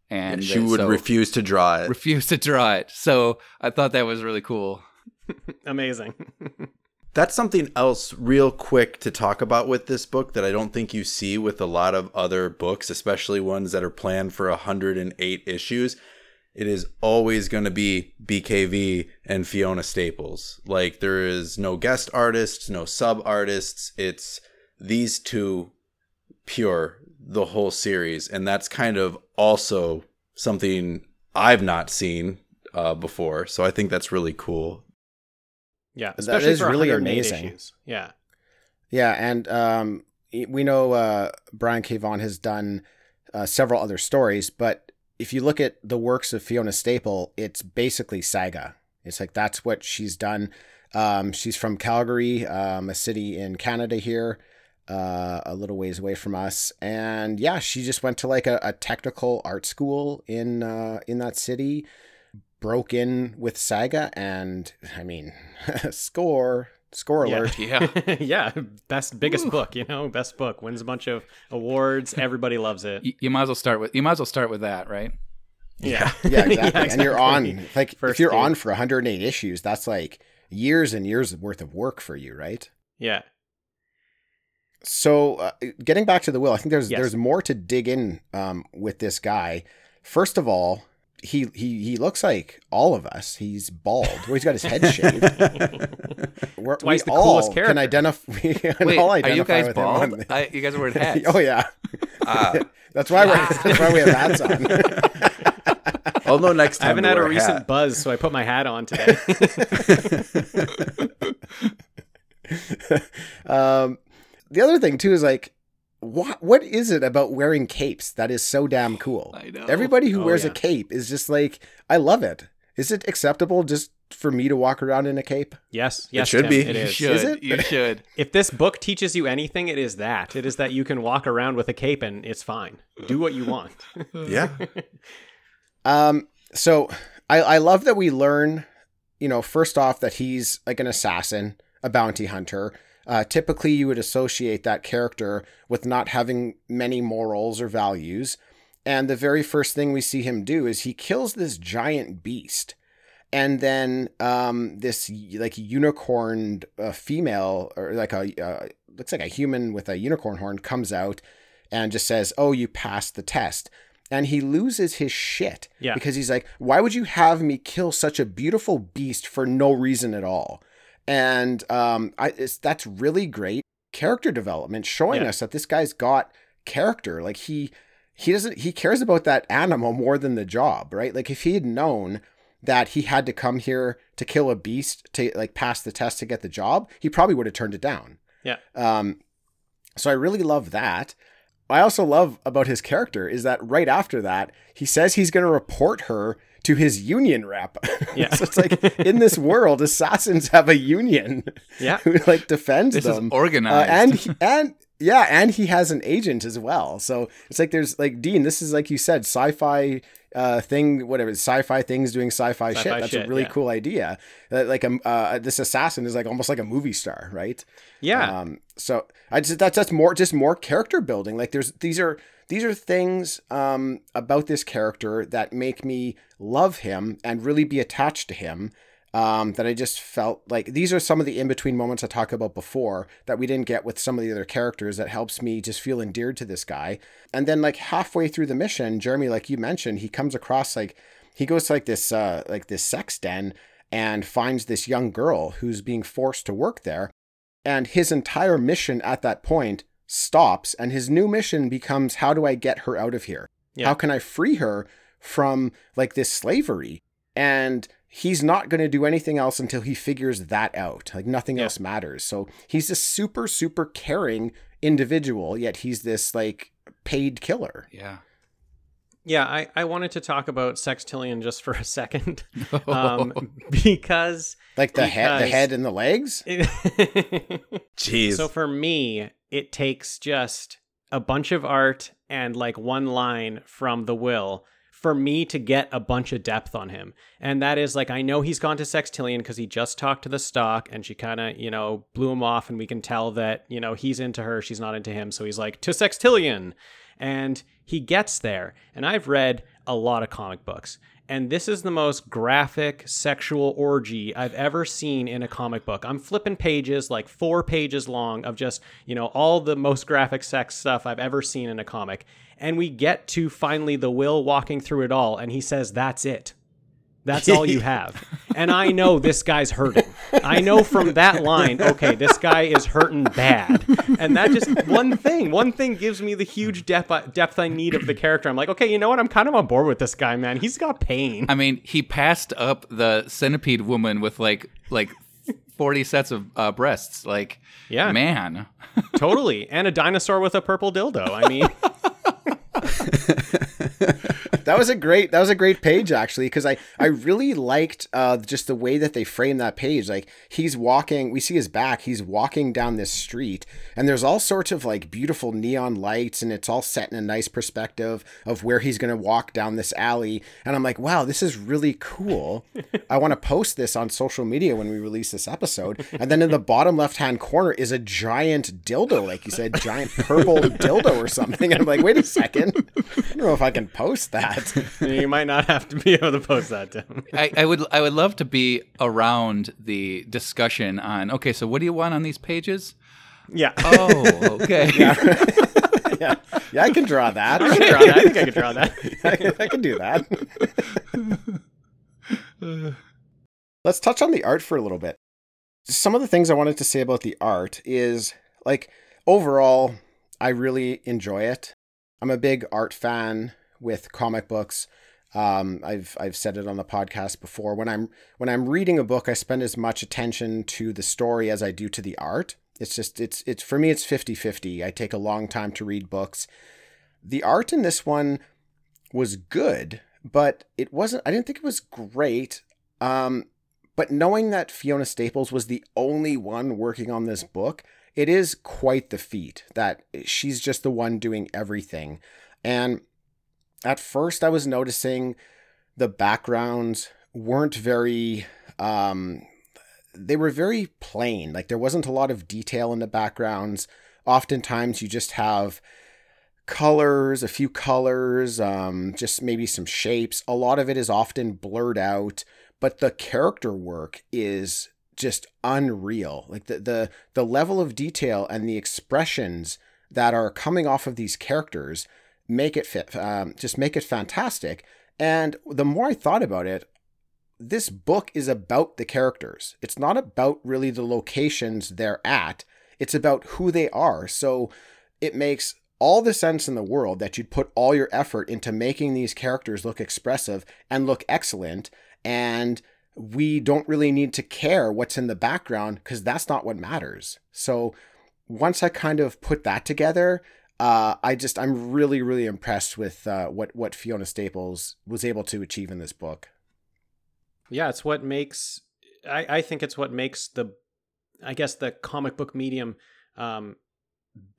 and she would so- refuse to draw it. refuse to draw it. So I thought that was really cool. Amazing. That's something else, real quick, to talk about with this book that I don't think you see with a lot of other books, especially ones that are planned for 108 issues. It is always going to be BKV and Fiona Staples. Like, there is no guest artists, no sub artists. It's these two pure the whole series. And that's kind of also something I've not seen uh, before. So I think that's really cool. Yeah, That is really amazing. Issues. Yeah. Yeah, and um, we know uh, Brian K. Vaughan has done uh, several other stories, but if you look at the works of Fiona Staple, it's basically saga. It's like that's what she's done. Um, she's from Calgary, um, a city in Canada here, uh, a little ways away from us, and yeah, she just went to like a, a technical art school in uh, in that city. Broke in with Saga, and I mean, score, score alert. Yeah. yeah, best biggest book, you know, best book wins a bunch of awards. Everybody loves it. you, you might as well start with you might as well start with that, right? Yeah, Yeah, exactly. And you're on exactly. like if you're game. on for 108 issues, that's like years and years worth of work for you, right? Yeah, So, uh, getting back to the will, I think there's Yes. there's more to dig in um, with this guy. First of all, he he he looks like all of us. He's bald. Well, he's got his head shaved. We're, That's why he's we the all coolest can character. identify. We can Wait, all are you identify guys with him on bald? I, you guys are wearing hats. oh yeah, Ah. that's why we're that's why we have hats on. I'll know next time. I haven't had a wear recent hat. buzz, so I put my hat on today. um, the other thing too is like, what what is it about wearing capes that is so damn cool? I know. Everybody who Oh, wears yeah. a cape is just like, I love it. Is it acceptable just for me to walk around in a cape? yes, yes, it should Tim, be. It You should. Is it? You should. If this book teaches you anything, it is that. It is that you can walk around with a cape and it's fine. Do what you want. Yeah. Um, so I, I love that we learn, you know, first off that he's like an assassin, a bounty hunter. Uh, typically, you would associate that character with not having many morals or values. And the very first thing we see him do is he kills this giant beast. And then um, this like unicorned uh, female, or like a uh, looks like a human with a unicorn horn, comes out and just says, "Oh, you passed the test." And he loses his shit Yeah. because he's like, "Why would you have me kill such a beautiful beast for no reason at all?" And um, I it's, that's really great character development, showing Yeah. us that this guy's got character. Like he he doesn't he cares about that animal more than the job, right? Like if he had known that he had to come here to kill a beast to like pass the test to get the job, he probably would have turned it down. Yeah. Um, so I really love that. I also love about his character is that right after that, he says he's going to report her to his union rep. Yeah. so it's like in this world, assassins have a union Yeah. who like defends This them. is Uh, organized. and he- and yeah, and he has an agent as well. So it's like there's like Dean. This is like you said, sci-fi uh, thing, whatever, sci-fi things doing sci-fi, Sci-fi shit. That's a really yeah. cool idea. Uh, like um, uh, this assassin is like almost like a movie star, right? Yeah. Um, so I just that's that's more just more character building. Like there's these are these are things um, about this character that make me love him and really be attached to him. Um, that I just felt like these are some of the in between moments I talked about before that we didn't get with some of the other characters that helps me just feel endeared to this guy. And then like halfway through the mission, Jeremy, like you mentioned, he comes across like he goes to like this uh like this sex den and finds this young girl who's being forced to work there and his entire mission at that point stops and his new mission becomes how do i get her out of here Yeah. how can i free her from like this slavery and he's not going to do anything else until he figures that out like nothing Yeah. else matters so he's a super super caring individual yet he's this like paid killer Yeah. Yeah, I, I wanted to talk about Sextillion just for a second. Um, because like the head the head and the legs Jeez. So for me, it takes just a bunch of art and like one line from the will for me to get a bunch of depth on him. And that is like I know he's gone to Sextillion because he just talked to the Stalk and she kind of, you know, blew him off and we can tell that, you know, he's into her, she's not into him. So he's like, to Sextillion. And he gets there. And I've read a lot of comic books. And this is the most graphic sexual orgy I've ever seen in a comic book. I'm flipping pages like four pages long of just, you know, all the most graphic sex stuff I've ever seen in a comic. And we get to finally the Will walking through it all, and he says, That's it. That's all you have. And I know this guy's hurting. I know from that line, okay, this guy is hurting bad. And that just one thing, one thing gives me the huge depth depth I need of the character. I'm like, okay, you know what? I'm kind of on board with this guy, man. He's got pain. I mean, he passed up the centipede woman with like like forty sets of uh, breasts. Like, Yeah. man. totally. And a dinosaur with a purple dildo. I mean, that was a great that was a great page actually because I I really liked uh just the way that they framed that page. Like he's walking we see his back he's walking down this street and there's all sorts of like beautiful neon lights and it's all set in a nice perspective of where he's going to walk down this alley and I'm like wow this is really cool. I want to post this on social media when we release this episode. And then in the bottom left hand corner is a giant dildo like you said giant purple dildo or something and I'm like wait a second. I don't know if I can post that you might not have to be able to post that, Tim. I, I would I would love to be around the discussion on okay, so what do you want on these pages? Yeah. Oh, okay. yeah, yeah, I can draw that. I can draw that. I think I can draw that. I, I can do that. Let's touch on the art for a little bit. Some of the things I wanted to say about the art is like overall, I really enjoy it. I'm a big art fan with comic books. Um, I've I've said it on the podcast before. When I'm when I'm reading a book, I spend as much attention to the story as I do to the art. It's just it's it's for me it's 50-50. I take a long time to read books. The art in this one was good, but it wasn't I didn't think it was great. Um, but knowing that Fiona Staples was the only one working on this book, it is quite the feat that she's just the one doing everything. And at first I was noticing the backgrounds weren't very um they were very plain. Like there wasn't a lot of detail in the backgrounds. Oftentimes you just have colors, a few colors, um, just maybe some shapes. A lot of it is often blurred out, but the character work is just unreal. Like the the the level of detail and the expressions that are coming off of these characters make it fit, um, just make it fantastic. And the more I thought about it, this book is about the characters. It's not about really the locations they're at. It's about who they are. So it makes all the sense in the world that you'd put all your effort into making these characters look expressive and look excellent. And we don't really need to care what's in the background because that's not what matters. So once I kind of put that together, uh, I just I'm really really impressed with uh, what what Fiona Staples was able to achieve in this book. Yeah, it's what makes. I, I think it's what makes the, I guess the comic book medium, um,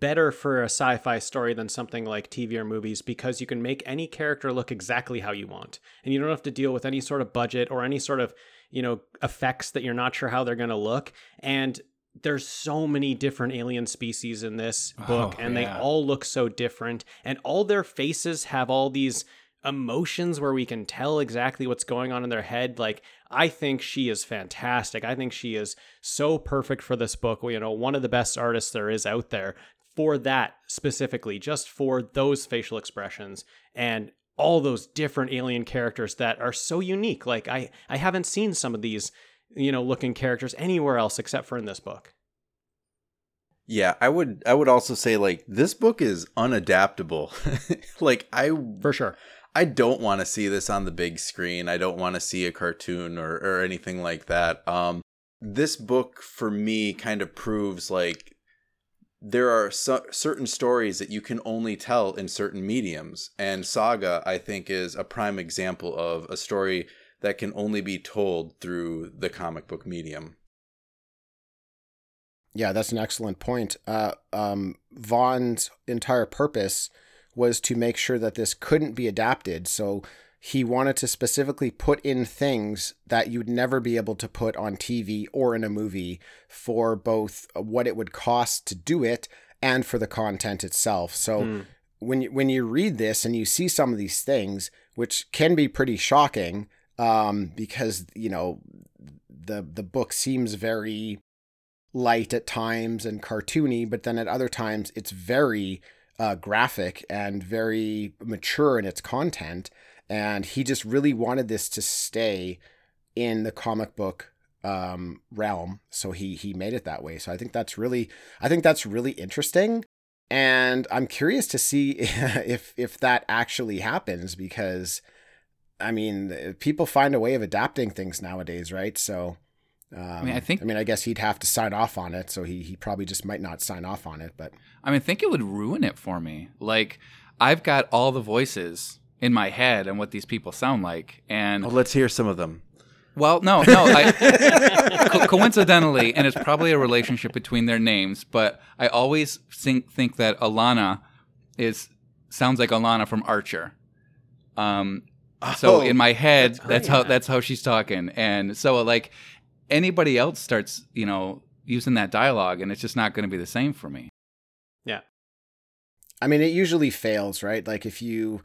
better for a sci-fi story than something like TV or movies because you can make any character look exactly how you want. And you don't have to deal with any sort of budget or any sort of, you know, effects that you're not sure how they're going to look. And there's so many different alien species in this oh, book Oh, and they all look so different and all their faces have all these emotions where we can tell exactly what's going on in their head. Like i think she is fantastic. I think she is so perfect for this book. You know one of the best artists there is out there for that specifically just for those facial expressions and all those different alien characters that are so unique. Like i i haven't seen some of these you know looking characters anywhere else except for in this book Yeah, I would I would also say like this book is unadaptable. like I for sure I don't want to see this on the big screen. I don't want to see a cartoon or or anything like that. Um this book for me kind of proves like there are so- certain stories that you can only tell in certain mediums and Saga I think is a prime example of a story that can only be told through the comic book medium. Yeah, that's an excellent point. Uh, um, Vaughan's entire purpose was to make sure that this couldn't be adapted. So he wanted to specifically put in things that you'd never be able to put on TV or in a movie for both what it would cost to do it and for the content itself. So Mm. when you, when you read this and you see some of these things, which can be pretty shocking, um, because you know the the book seems very light at times and cartoony, but then at other times it's very uh, graphic and very mature in its content. And he just really wanted this to stay in the comic book um, realm, so he he made it that way. So I think that's really I think that's really interesting, and I'm curious to see if if that actually happens because. I mean, people find a way of adapting things nowadays, right? So, um, mean, I think- I mean, I guess he'd have to sign off on it, so he he probably just might not sign off on it. But I mean, I think it would ruin it for me. Like, I've got all the voices in my head and what these people sound like, and Oh, let's hear some of them. well, no, no, I, co- coincidentally, and it's probably a relationship between their names, but I always think think that Alana is sounds like Alana from Archer. Um, so Oh, in my head, that's- that's, oh, how that's how she's talking, and so like anybody else starts, you know, using that dialogue, and it's just not going to be the same for me. Yeah, I mean, it usually fails, right? Like if you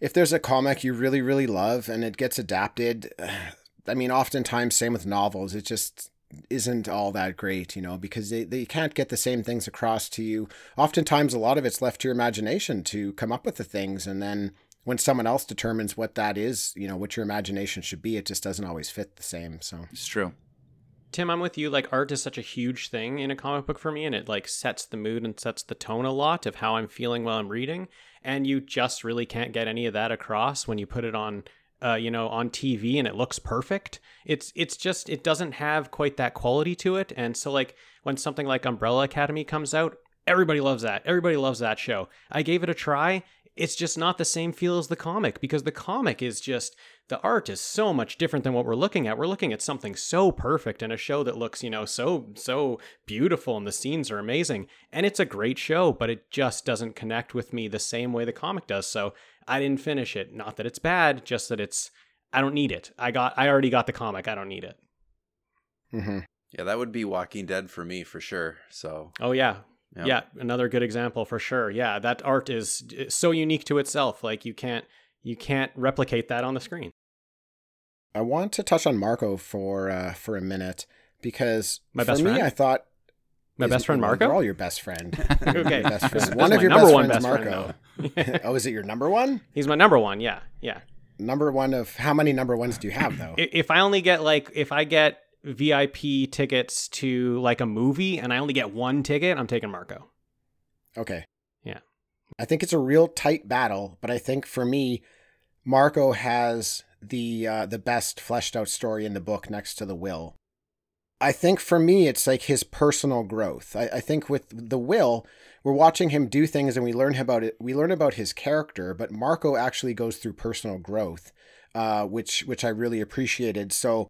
if there's a comic you really really love and it gets adapted, I mean, oftentimes same with novels, it just isn't all that great, you know, because they, they can't get the same things across to you. Oftentimes, a lot of it's left to your imagination to come up with the things, and then when someone else determines what that is, you know, what your imagination should be, it just doesn't always fit the same. So It's true. Tim, I'm with you. Like art is such a huge thing in a comic book for me, and it like sets the mood and sets the tone a lot of how I'm feeling while I'm reading. And you just really can't get any of that across when you put it on, uh, you know, on TV and it looks perfect. It's it's just it doesn't have quite that quality to it. And so like when something like Umbrella Academy comes out, everybody loves that. Everybody loves that show. I gave it a try. It's just not the same feel as the comic because the comic is just the art is so much different than what we're looking at. We're looking at something so perfect in a show that looks, you know, so so beautiful and the scenes are amazing. And it's a great show, but it just doesn't connect with me the same way the comic does. So I didn't finish it. Not that it's bad, just that it's I don't need it. I got I already got the comic. I don't need it. hmm Yeah, that would be Walking Dead for me for sure. So Oh yeah. Yep. Yeah, another good example for sure. Yeah, that art is is so unique to itself. Like you can't you can't replicate that on the screen. I want to touch on Marco for uh, for a minute because My for best me, friend? I thought My best friend Marco? They're all your best friend. Okay. Best friend. this One is of your number best one friends, best friend, Marco. though. oh, is it your number one? He's my number one. Yeah, yeah. Number one of how many number ones do you have though? If I only get like if I get VIP tickets to like a movie and I only get one ticket, I'm taking Marco. Okay. Yeah. I think it's a real tight battle, but I think for me, Marco has the uh, the best fleshed out story in the book next to the will. I think for me, it's like his personal growth. I, I think with the will, we're watching him do things and we learn about it. We learn about his character, but Marco actually goes through personal growth, uh, which which I really appreciated. So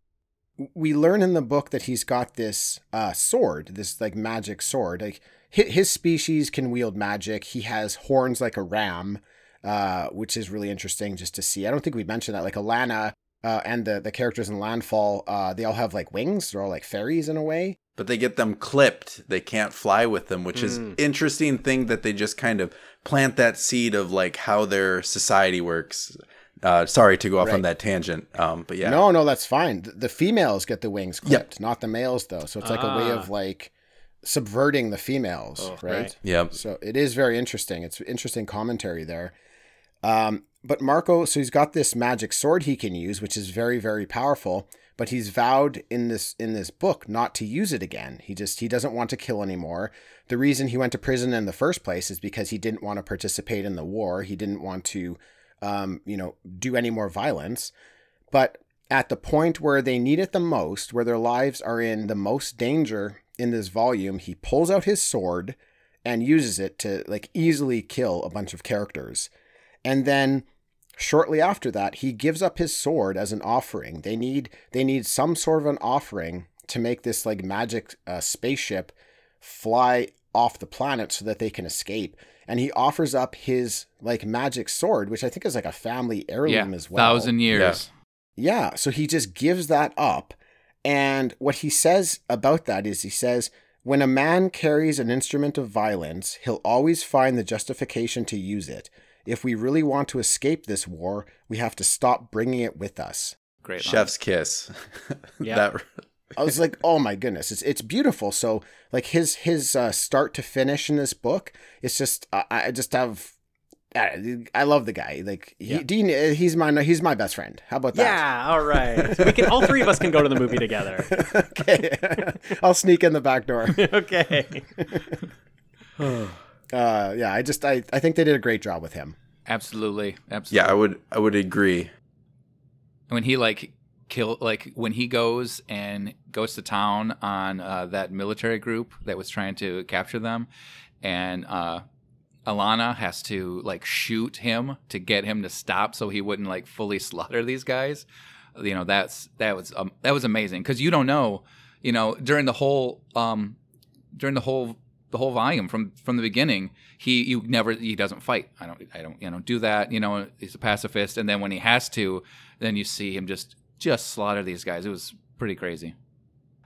we learn in the book that he's got this uh, sword, this like magic sword. Like his, his species can wield magic. He has horns like a ram, uh, which is really interesting just to see. I don't think we mentioned that. Like Alana uh, and the the characters in Landfall, uh, they all have like wings. They're all like fairies in a way. but they get them clipped. They can't fly with them, which is Mm. interesting thing that they just kind of plant that seed of like how their society works. Uh, sorry to go off on that tangent, um, but yeah, No, no, that's fine. The, the females get the wings Yep. clipped, not the males though. So it's like a way Ah. of like subverting the females, Oh, right? right. yep. So it is very interesting. It's interesting commentary there. Um, but Marco, so he's got this magic sword he can use, which is very, very powerful. But he's vowed in this in this book not to use it again. He just he doesn't want to kill anymore. The reason he went to prison in the first place is because he didn't want to participate in the war. He didn't want to, um, you know, do any more violence. But at the point where they need it the most, where their lives are in the most danger in this volume, he pulls out his sword and uses it to like easily kill a bunch of characters. And then shortly after that, he gives up his sword as an offering. They need they need some sort of an offering to make this like magic uh, spaceship fly off the planet so that they can escape. And he offers up his like magic sword, which I think is like a family heirloom yeah, as well. thousand years. Yeah, so he just gives that up. And what he says about that is he says, when a man carries an instrument of violence, he'll always find the justification to use it. If we really want to escape this war, we have to stop bringing it with us. Great. line. Chef's kiss. Yeah. that I was like, oh my goodness, it's it's beautiful. So like his his uh, start to finish in this book, it's just I, I just have. I I love the guy. Like he, Yeah. Dean, uh, he's my he's my best friend. How about that? Yeah, all right. We can all three of us can go to the movie together. okay, I'll sneak in the back door. okay. Uh, yeah, I just I, I think they did a great job with him. Absolutely, absolutely. yeah. I would I would agree. when he like kill like when he goes and goes to town on uh, that military group that was trying to capture them and uh Alana has to like shoot him to get him to stop so he wouldn't like fully slaughter these guys. You know that's that was um, that was amazing because you don't know you know during the whole um during the whole the whole volume from from the beginning he you never he doesn't fight. I don't i don't you know do that you know he's a pacifist and then when he has to then you see him just just slaughter these guys it was pretty crazy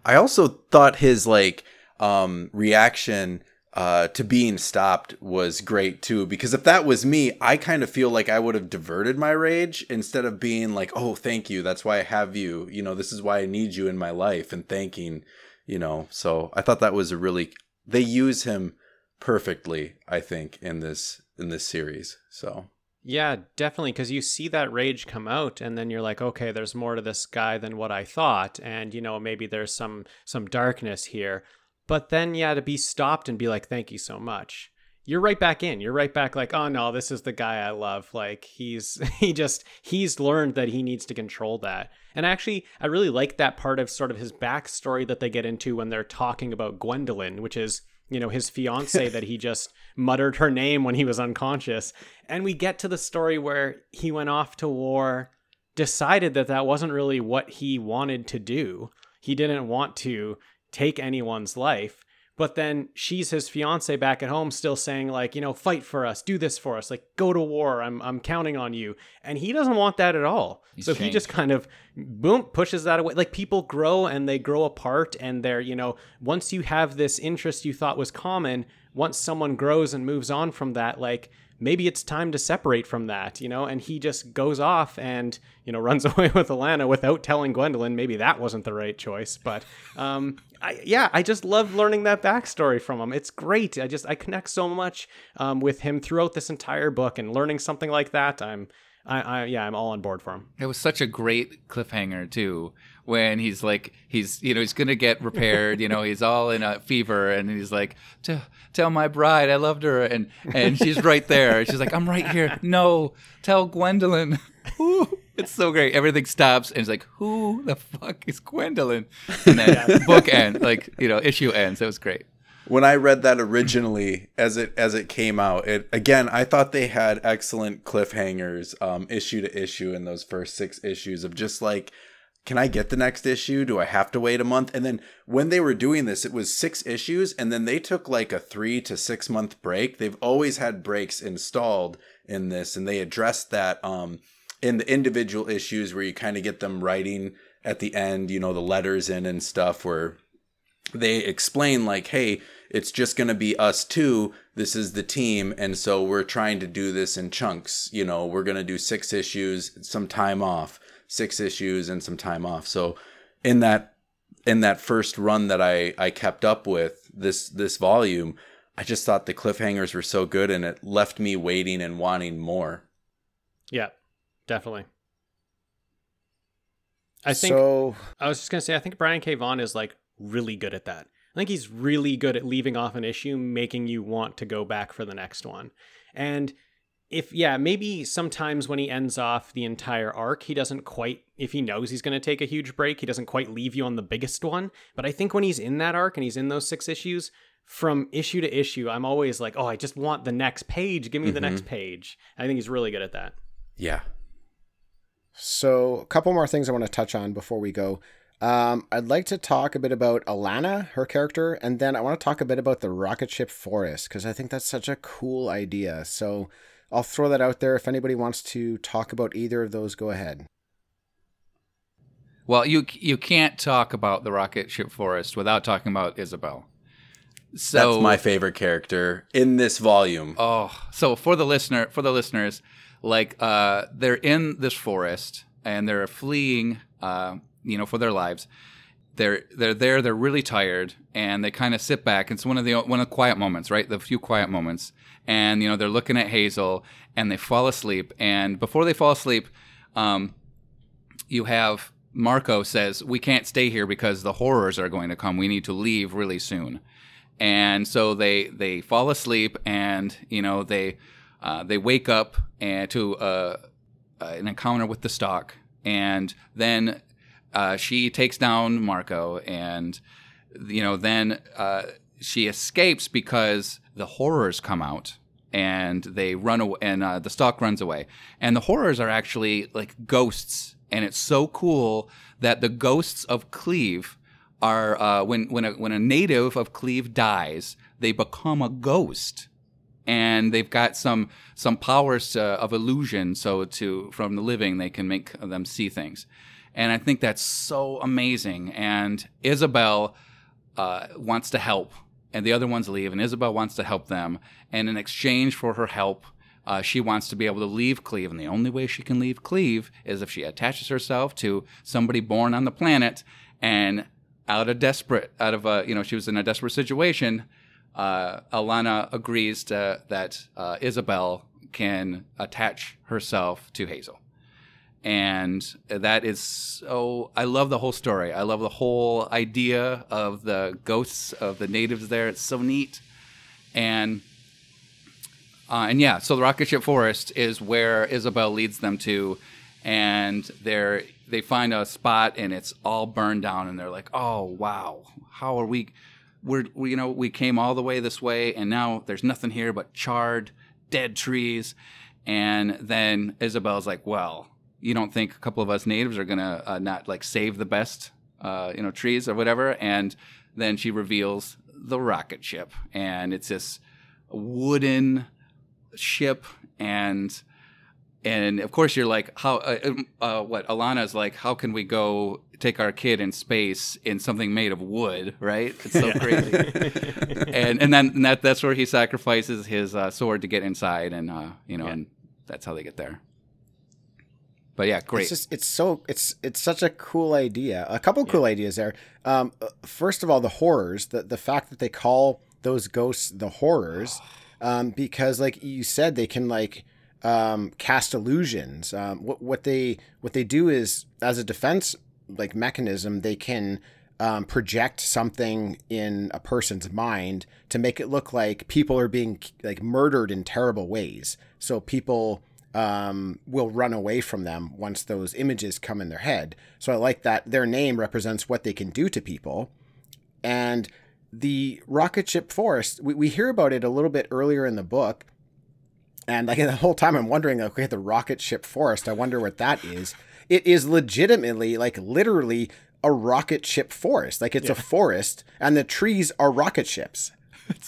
I also thought his like um reaction uh to being stopped was great too because if that was me, I kind of feel like I would have diverted my rage instead of being like, "Oh, thank you. That's why I have you. You know, this is why I need you in my life." And thanking, you know. So, I thought that was a really they use him perfectly, I think, in this in this series. So, Yeah, definitely. Because you see that rage come out, and then you're like, okay, there's more to this guy than what I thought, and you know maybe there's some some darkness here. But then, yeah, to be stopped and be like, thank you so much. You're right back in. You're right back like, oh no, this is the guy I love. Like he's he just he's learned that he needs to control that. And actually, I really like that part of sort of his backstory that they get into when they're talking about Gwendolyn, which is you know his fiance that he just muttered her name when he was unconscious. And we get to the story where he went off to war decided that that wasn't really what he wanted to do. He didn't want to take anyone's life but then she's his fiance back at home still saying like you know fight for us do this for us like go to war i'm i'm counting on you. And he doesn't want that at all. He's so he just kind of boom pushes that away. Like people grow and they grow apart and they're you know once you have this interest you thought was common once someone grows and moves on from that like maybe it's time to separate from that you know? And he just goes off and you know runs away with alana without telling gwendolyn. Maybe that wasn't the right choice but um I, yeah i just love learning that backstory from him it's great i just i connect so much um, with him throughout this entire book and learning something like that i'm I, I yeah i'm all on board for him It was such a great cliffhanger too, when he's like, he's you know he's gonna get repaired, you know he's all in a fever, and he's like, "Tell- my bride I loved her, and and she's right there. She's like, I'm right here. No, tell Gwendolyn. Ooh, it's so great. Everything stops, and it's like, who the fuck is Gwendolyn? And then book end, like you know issue ends. It was great. when I read that originally as it as it came out, it again I thought they had excellent cliffhangers um issue to issue in those first 6 issues of just like can I get the next issue? Do I have to wait a month? And then when they were doing this, it was six issues, and then they took like a three to six month break. They've always had breaks installed in this, and they addressed that um, in the individual issues where you kind of get them writing at the end, you know, the letters in and stuff, where they explain like, hey, it's just going to be us two. This is the team. And so we're trying to do this in chunks. You know, we're going to do six issues, some time off, six issues and some time off. So in that, in that first run that I, I kept up with this, this volume, I just thought the cliffhangers were so good and it left me waiting and wanting more. Yeah, definitely. I think so. I was just gonna say I think Brian K. Vaughan is like really good at that. I think he's really good at leaving off an issue, making you want to go back for the next one. And if yeah, maybe sometimes when he ends off the entire arc, he doesn't quite if he knows he's going to take a huge break, he doesn't quite leave you on the biggest one. But I think when he's in that arc and he's in those six issues, from issue to issue, I'm always like, "Oh, I just want the next page. Give me the next mm-hmm. page." I think he's really good at that. Yeah. So, a couple more things I want to touch on before we go. Um, I'd like to talk a bit about Alana, her character, and then I want to talk a bit about the rocket ship forest because I think that's such a cool idea. So, I'll throw that out there. If anybody wants to talk about either of those, go ahead. Well, you you can't talk about the rocket ship forest without talking about Izabel. So That's my favorite character in this volume. Oh, so for the listener, for the listeners, like uh, they're in this forest and they're fleeing, uh, you know, for their lives. They're they're there. They're really tired, and they kind of sit back. It's one of the one of the quiet moments, right? The few quiet moments, and you know they're looking at Hazel, and they fall asleep. And before they fall asleep, um, you have Marco says, "We can't stay here because the horrors are going to come. We need to leave really soon." and so they they fall asleep and you know they uh, they wake up and to uh, uh, an encounter with the Stalk, and then uh, she takes down Marco and you know then she escapes because the horrors come out and they run away and uh, the Stalk runs away. And the horrors are actually like ghosts and it's so cool that the ghosts of Cleave are uh, when when a, when a native of Cleave dies, they become a ghost, and they've got some some powers to, of illusion. So to from the living, they can make them see things, and I think that's so amazing. And Izabel uh, wants to help, and the other ones leave, and Izabel wants to help them, and in exchange for her help. Uh, she wants to be able to leave Cleave, and the only way she can leave Cleave is if she attaches herself to somebody born on the planet and out of desperate, out of a, you know, she was in a desperate situation. Uh, Alana agrees to, that uh, Izabel can attach herself to Hazel. And that is so, I love the whole story. I love the whole idea of the ghosts of the natives there. It's so neat. And, uh, and yeah, so the rocket ship forest is where Izabel leads them to. And they're they find a spot and it's all burned down and they're like oh wow how are we we're we, you know we came all the way this way and now there's nothing here but charred dead trees. And then izabel's like well you don't think a couple of us natives are gonna uh, not like save the best uh, you know trees or whatever? And then she reveals the rocket ship and it's this wooden ship and and of course you're like how uh, um, uh, what alana's like how can we go take our kid in space in something made of wood right it's so crazy and and then and that that's where he sacrifices his uh, sword to get inside and uh, you know Yeah. and that's how they get there but yeah great It's just it's so it's it's such a cool idea. A couple cool ideas there. Um, uh, first of all, the horrors. The the fact that they call those ghosts the horrors, um, because like you said, they can like um, cast illusions. Um, what what they what they do is as a defense like mechanism, they can um, project something in a person's mind to make it look like people are being like murdered in terrible ways. So people um, will run away from them once those images come in their head. So I like that their name represents what they can do to people. And the rocket ship forest, we, we hear about it a little bit earlier in the book. And like the whole time I'm wondering, okay, the rocket ship forest, I wonder what that is. It is legitimately like literally a rocket ship forest. Like it's a forest and the trees are rocket ships.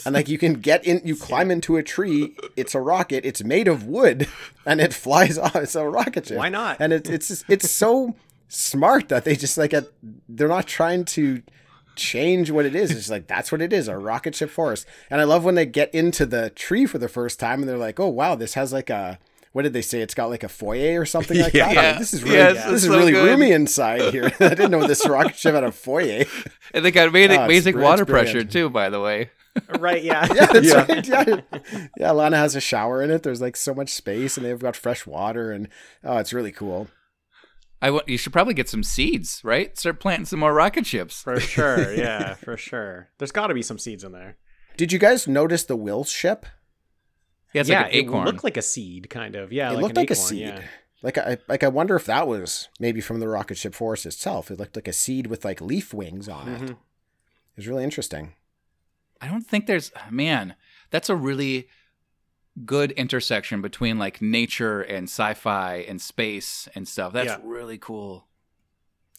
And like you can get in, you climb into a tree. It's a rocket. It's made of wood, and it flies off. It's a rocket ship. Why not? And it's it's just- it's so smart that they just like a, they're not trying to change what it is. It's like that's what it is, a rocket ship forest. And I love when they get into the tree for the first time and they're like, "Oh wow, this has like a what did they say? It's got like a foyer or something like that. Yeah. Like, this is really Yes, this it's is so really good. roomy inside here. I didn't know this rocket ship had a foyer. And they got amazing, Oh, amazing water brilliant. pressure too, by the way. right? Yeah. Yeah, that's Yeah. right. Yeah, yeah. Lana has a shower in it. There's like so much space, and they've got fresh water, and oh, it's really cool. I want you should probably get some seeds, right? Start planting some more rocket ships. For sure. Yeah, for sure. There's got to be some seeds in there. Did you guys notice the Will ship? Yeah, it's yeah, like an acorn. it looked like a seed, kind of. Yeah, it like looked an like a seed. Yeah. Like I like I wonder if that was maybe from the rocket ship forest itself. It looked like a seed with like leaf wings on it. Mhm. It was really interesting. I don't think there's man. That's a really good intersection between like nature and sci-fi and space and stuff. That's Yeah. really cool.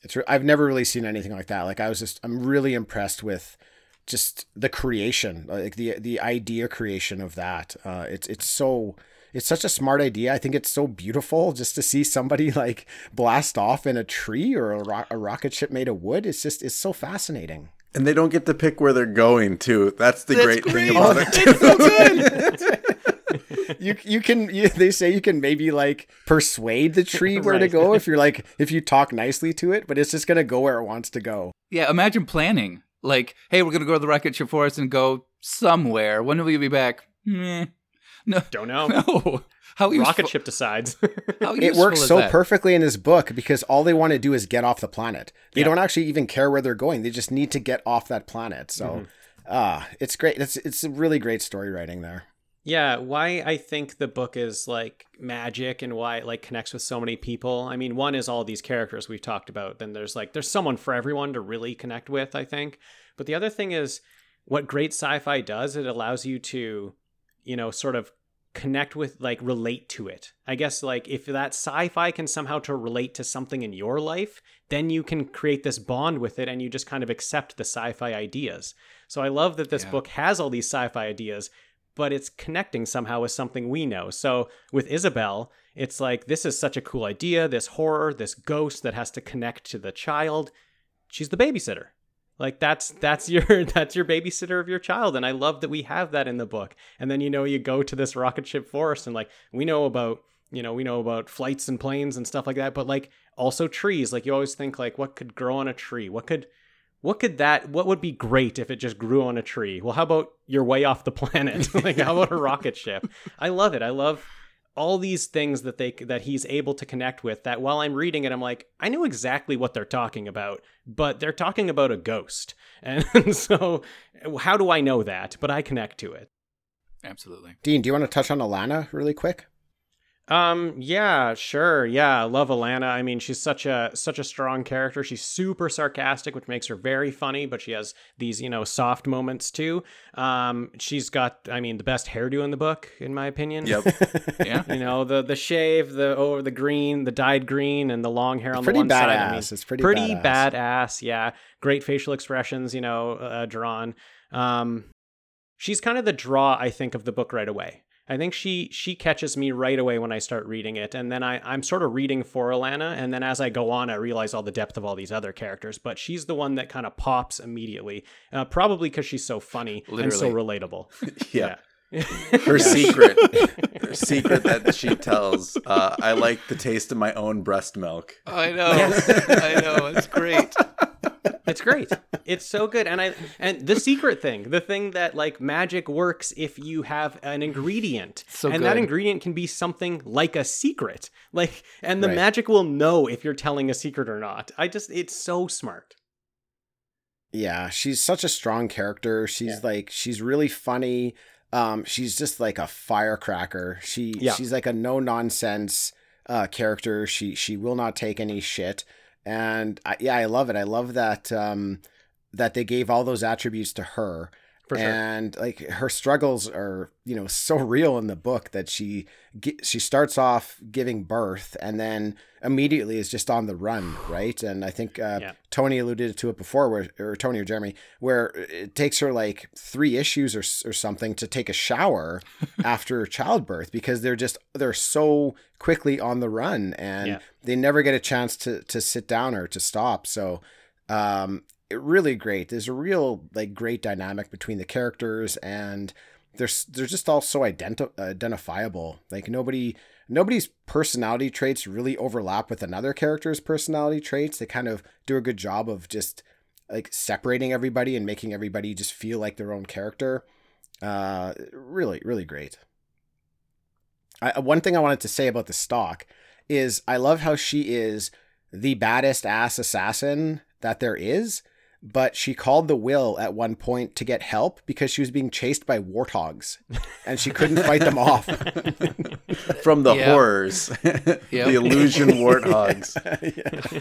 It's re- I've never really seen anything like that. Like I was just I'm really impressed with just the creation, like the the idea creation of that. Uh, it's it's so it's such a smart idea. I think it's so beautiful just to see somebody like blast off in a tree or a, ro- a rocket ship made of wood. It's just it's so fascinating. And they don't get to pick where they're going too. That's the That's great, thing about it. too. you you can you, they say you can maybe like persuade the tree where to go if you're like if you talk nicely to it, but it's just gonna go where it wants to go. Yeah, imagine planning. Like, hey, we're gonna go to the rocket ship forest and go somewhere. When will you be back? Meh. No, Don't know. no. How useful, Rocket ship decides. How It works is so that? perfectly in this book because all they want to do is get off the planet. They Yeah. don't actually even care where they're going. They just need to get off that planet. So, Mm-hmm. ah, it's great. It's it's really great story writing there. Yeah, why I think the book is like magic and why it like connects with so many people. I mean, one is all these characters we've talked about. Then there's like there's someone for everyone to really connect with, I think. But the other thing is what great sci-fi does, it allows you to, you know, sort of connect with like relate to it. I guess like if that sci-fi can somehow to relate to something in your life, then you can create this bond with it and you just kind of accept the sci-fi ideas. So I love that this Yeah. book has all these sci-fi ideas, but it's connecting somehow with something we know. So with Izabel, it's like this is such a cool idea, this horror, this ghost that has to connect to the child. She's the babysitter. Like that's that's your that's your babysitter of your child and I love that we have that in the book. And then you know you go to this rocket ship forest and like we know about you know, we know about flights and planes and stuff like that, but like also trees. Like you always think like what could grow on a tree? What could what could that what would be great if it just grew on a tree? Well how about you're way off the planet? Like how about a rocket ship? I love it. I love all these things that they that he's able to connect with that while i'm reading it i'm like i know exactly what they're talking about but they're talking about a ghost. And so how do i know that? But i connect to it. Absolutely. Dean, do you want to touch on Alana really quick? Um, yeah, sure. Yeah, love Alana. I mean, she's such a such a strong character. She's super sarcastic, which makes her very funny, but she has these, you know, soft moments too. Um, she's got I mean, the best hairdo in the book in my opinion. Yep. Yeah. You know, the the shave, the over the green, the dyed green and the long hair on pretty the one side. I mean, badass. It's pretty pretty badass. badass. Yeah, great facial expressions. You know, uh, drawn. Um, she's kind of the draw I think of the book right away. I think she she catches me right away when I start reading it, and then I I'm sort of reading for Alana, and then as I go on, I realize all the depth of all these other characters. But she's the one that kind of pops immediately, uh, probably because she's so funny and so relatable. Yeah. Yeah. Her secret, her secret that she tells. Uh, I like the taste of my own breast milk. I know. I know. It's great. It's great. It's so good. And I and the secret thing, the thing that like magic works if you have an ingredient. So and that ingredient can be something like a secret. Like and the Right. magic will know if you're telling a secret or not. I just it's so smart. Yeah, she's such a strong character. She's Yeah. like she's really funny. Um, she's just like a firecracker. She Yeah. she's like a no nonsense uh character. She she will not take any shit. And I, yeah, I love it. I love that um that they gave all those attributes to her. Sure. and like her struggles are you know so real in the book that she she starts off giving birth and then immediately is just on the run right and i think uh, Yeah. tony alluded to it before where or tony or jeremy where it takes her like three issues or, or something to take a shower after childbirth because they're just they're so quickly on the run and Yeah. they never get a chance to to sit down or to stop so um really great. There's a real like great dynamic between the characters and they're they're just all so identi- identifiable. Like nobody nobody's personality traits really overlap with another character's personality traits. They kind of do a good job of just like separating everybody and making everybody just feel like their own character. Uh really really great. I, one thing i wanted to say about the Stalk is i love how she is the baddest ass assassin that there is but she called the will at one point to get help because she was being chased by warthogs and she couldn't fight them off From the Yep. horrors, the illusion warthogs. Yeah.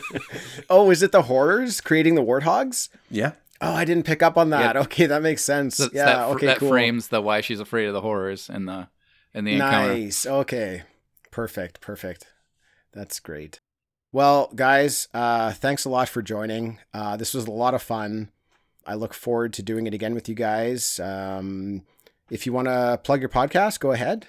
oh is it the horrors creating the warthogs Yeah. oh i didn't pick up on that Yep. okay that makes sense That's- yeah that, fr- okay that cool frames the why she's afraid of the horrors and the and the encounter. Nice. Okay. Perfect. Perfect. That's great. Well, guys, uh, thanks a lot for joining. Uh, this was a lot of fun. I look forward to doing it again with you guys. Um, if you want to plug your podcast, go ahead.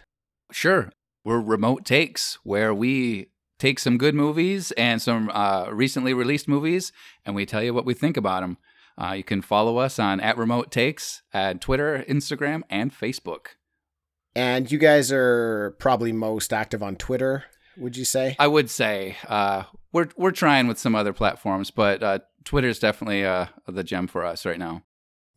Sure. We're Remote Takes, where we take some good movies and some uh, recently released movies, and we tell you what we think about them. Uh, you can follow us on at Remote Takes at Twitter, Instagram, and Facebook. And you guys are probably most active on Twitter, would you say? I would say uh, we're we're trying with some other platforms, but uh, Twitter is definitely uh, the gem for us right now.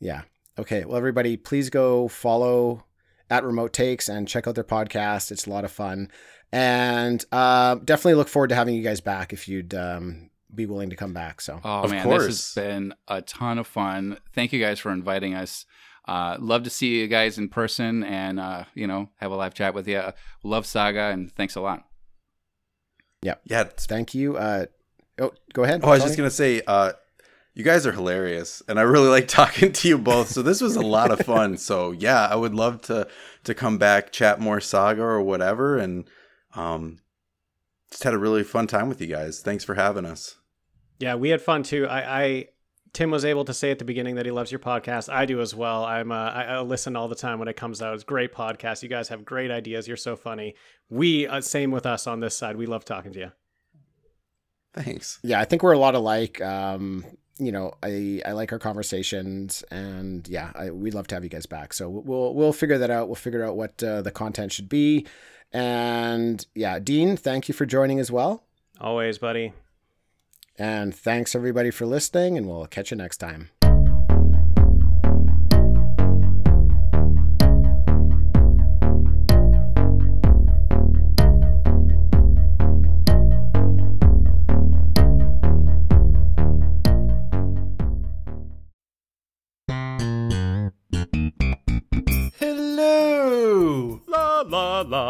Yeah. Okay. Well, everybody, please go follow at Remote Takes and check out their podcast. It's a lot of fun. And uh, definitely look forward to having you guys back if you'd um, be willing to come back. So, Oh Of man, course. this has been a ton of fun. Thank you guys for inviting us. Uh, love to see you guys in person and uh, you know have a live chat with you. Love Saga and thanks a lot. Yeah. it's- thank you. Uh, oh, go ahead. Oh, I was just gonna say, uh, you guys are hilarious, and I really like talking to you both. So this was a lot of fun. So yeah, I would love to to come back, chat more saga or whatever, and um, just had a really fun time with you guys. Thanks for having us. Yeah, we had fun too. I, I Tim was able to say at the beginning that he loves your podcast. I do as well. I'm uh, I, I listen all the time when it comes out. It's a great podcast. You guys have great ideas. You're so funny. We uh, same with us on this side. We love talking to you. Thanks. yeah, I think we're a lot alike. Um, you know, I I like our conversations, and yeah, I, we'd love to have you guys back. So we'll we'll figure that out. We'll figure out what uh, the content should be, and yeah, Dean, thank you for joining as well, Always, buddy. And thanks everybody for listening, and we'll catch you next time.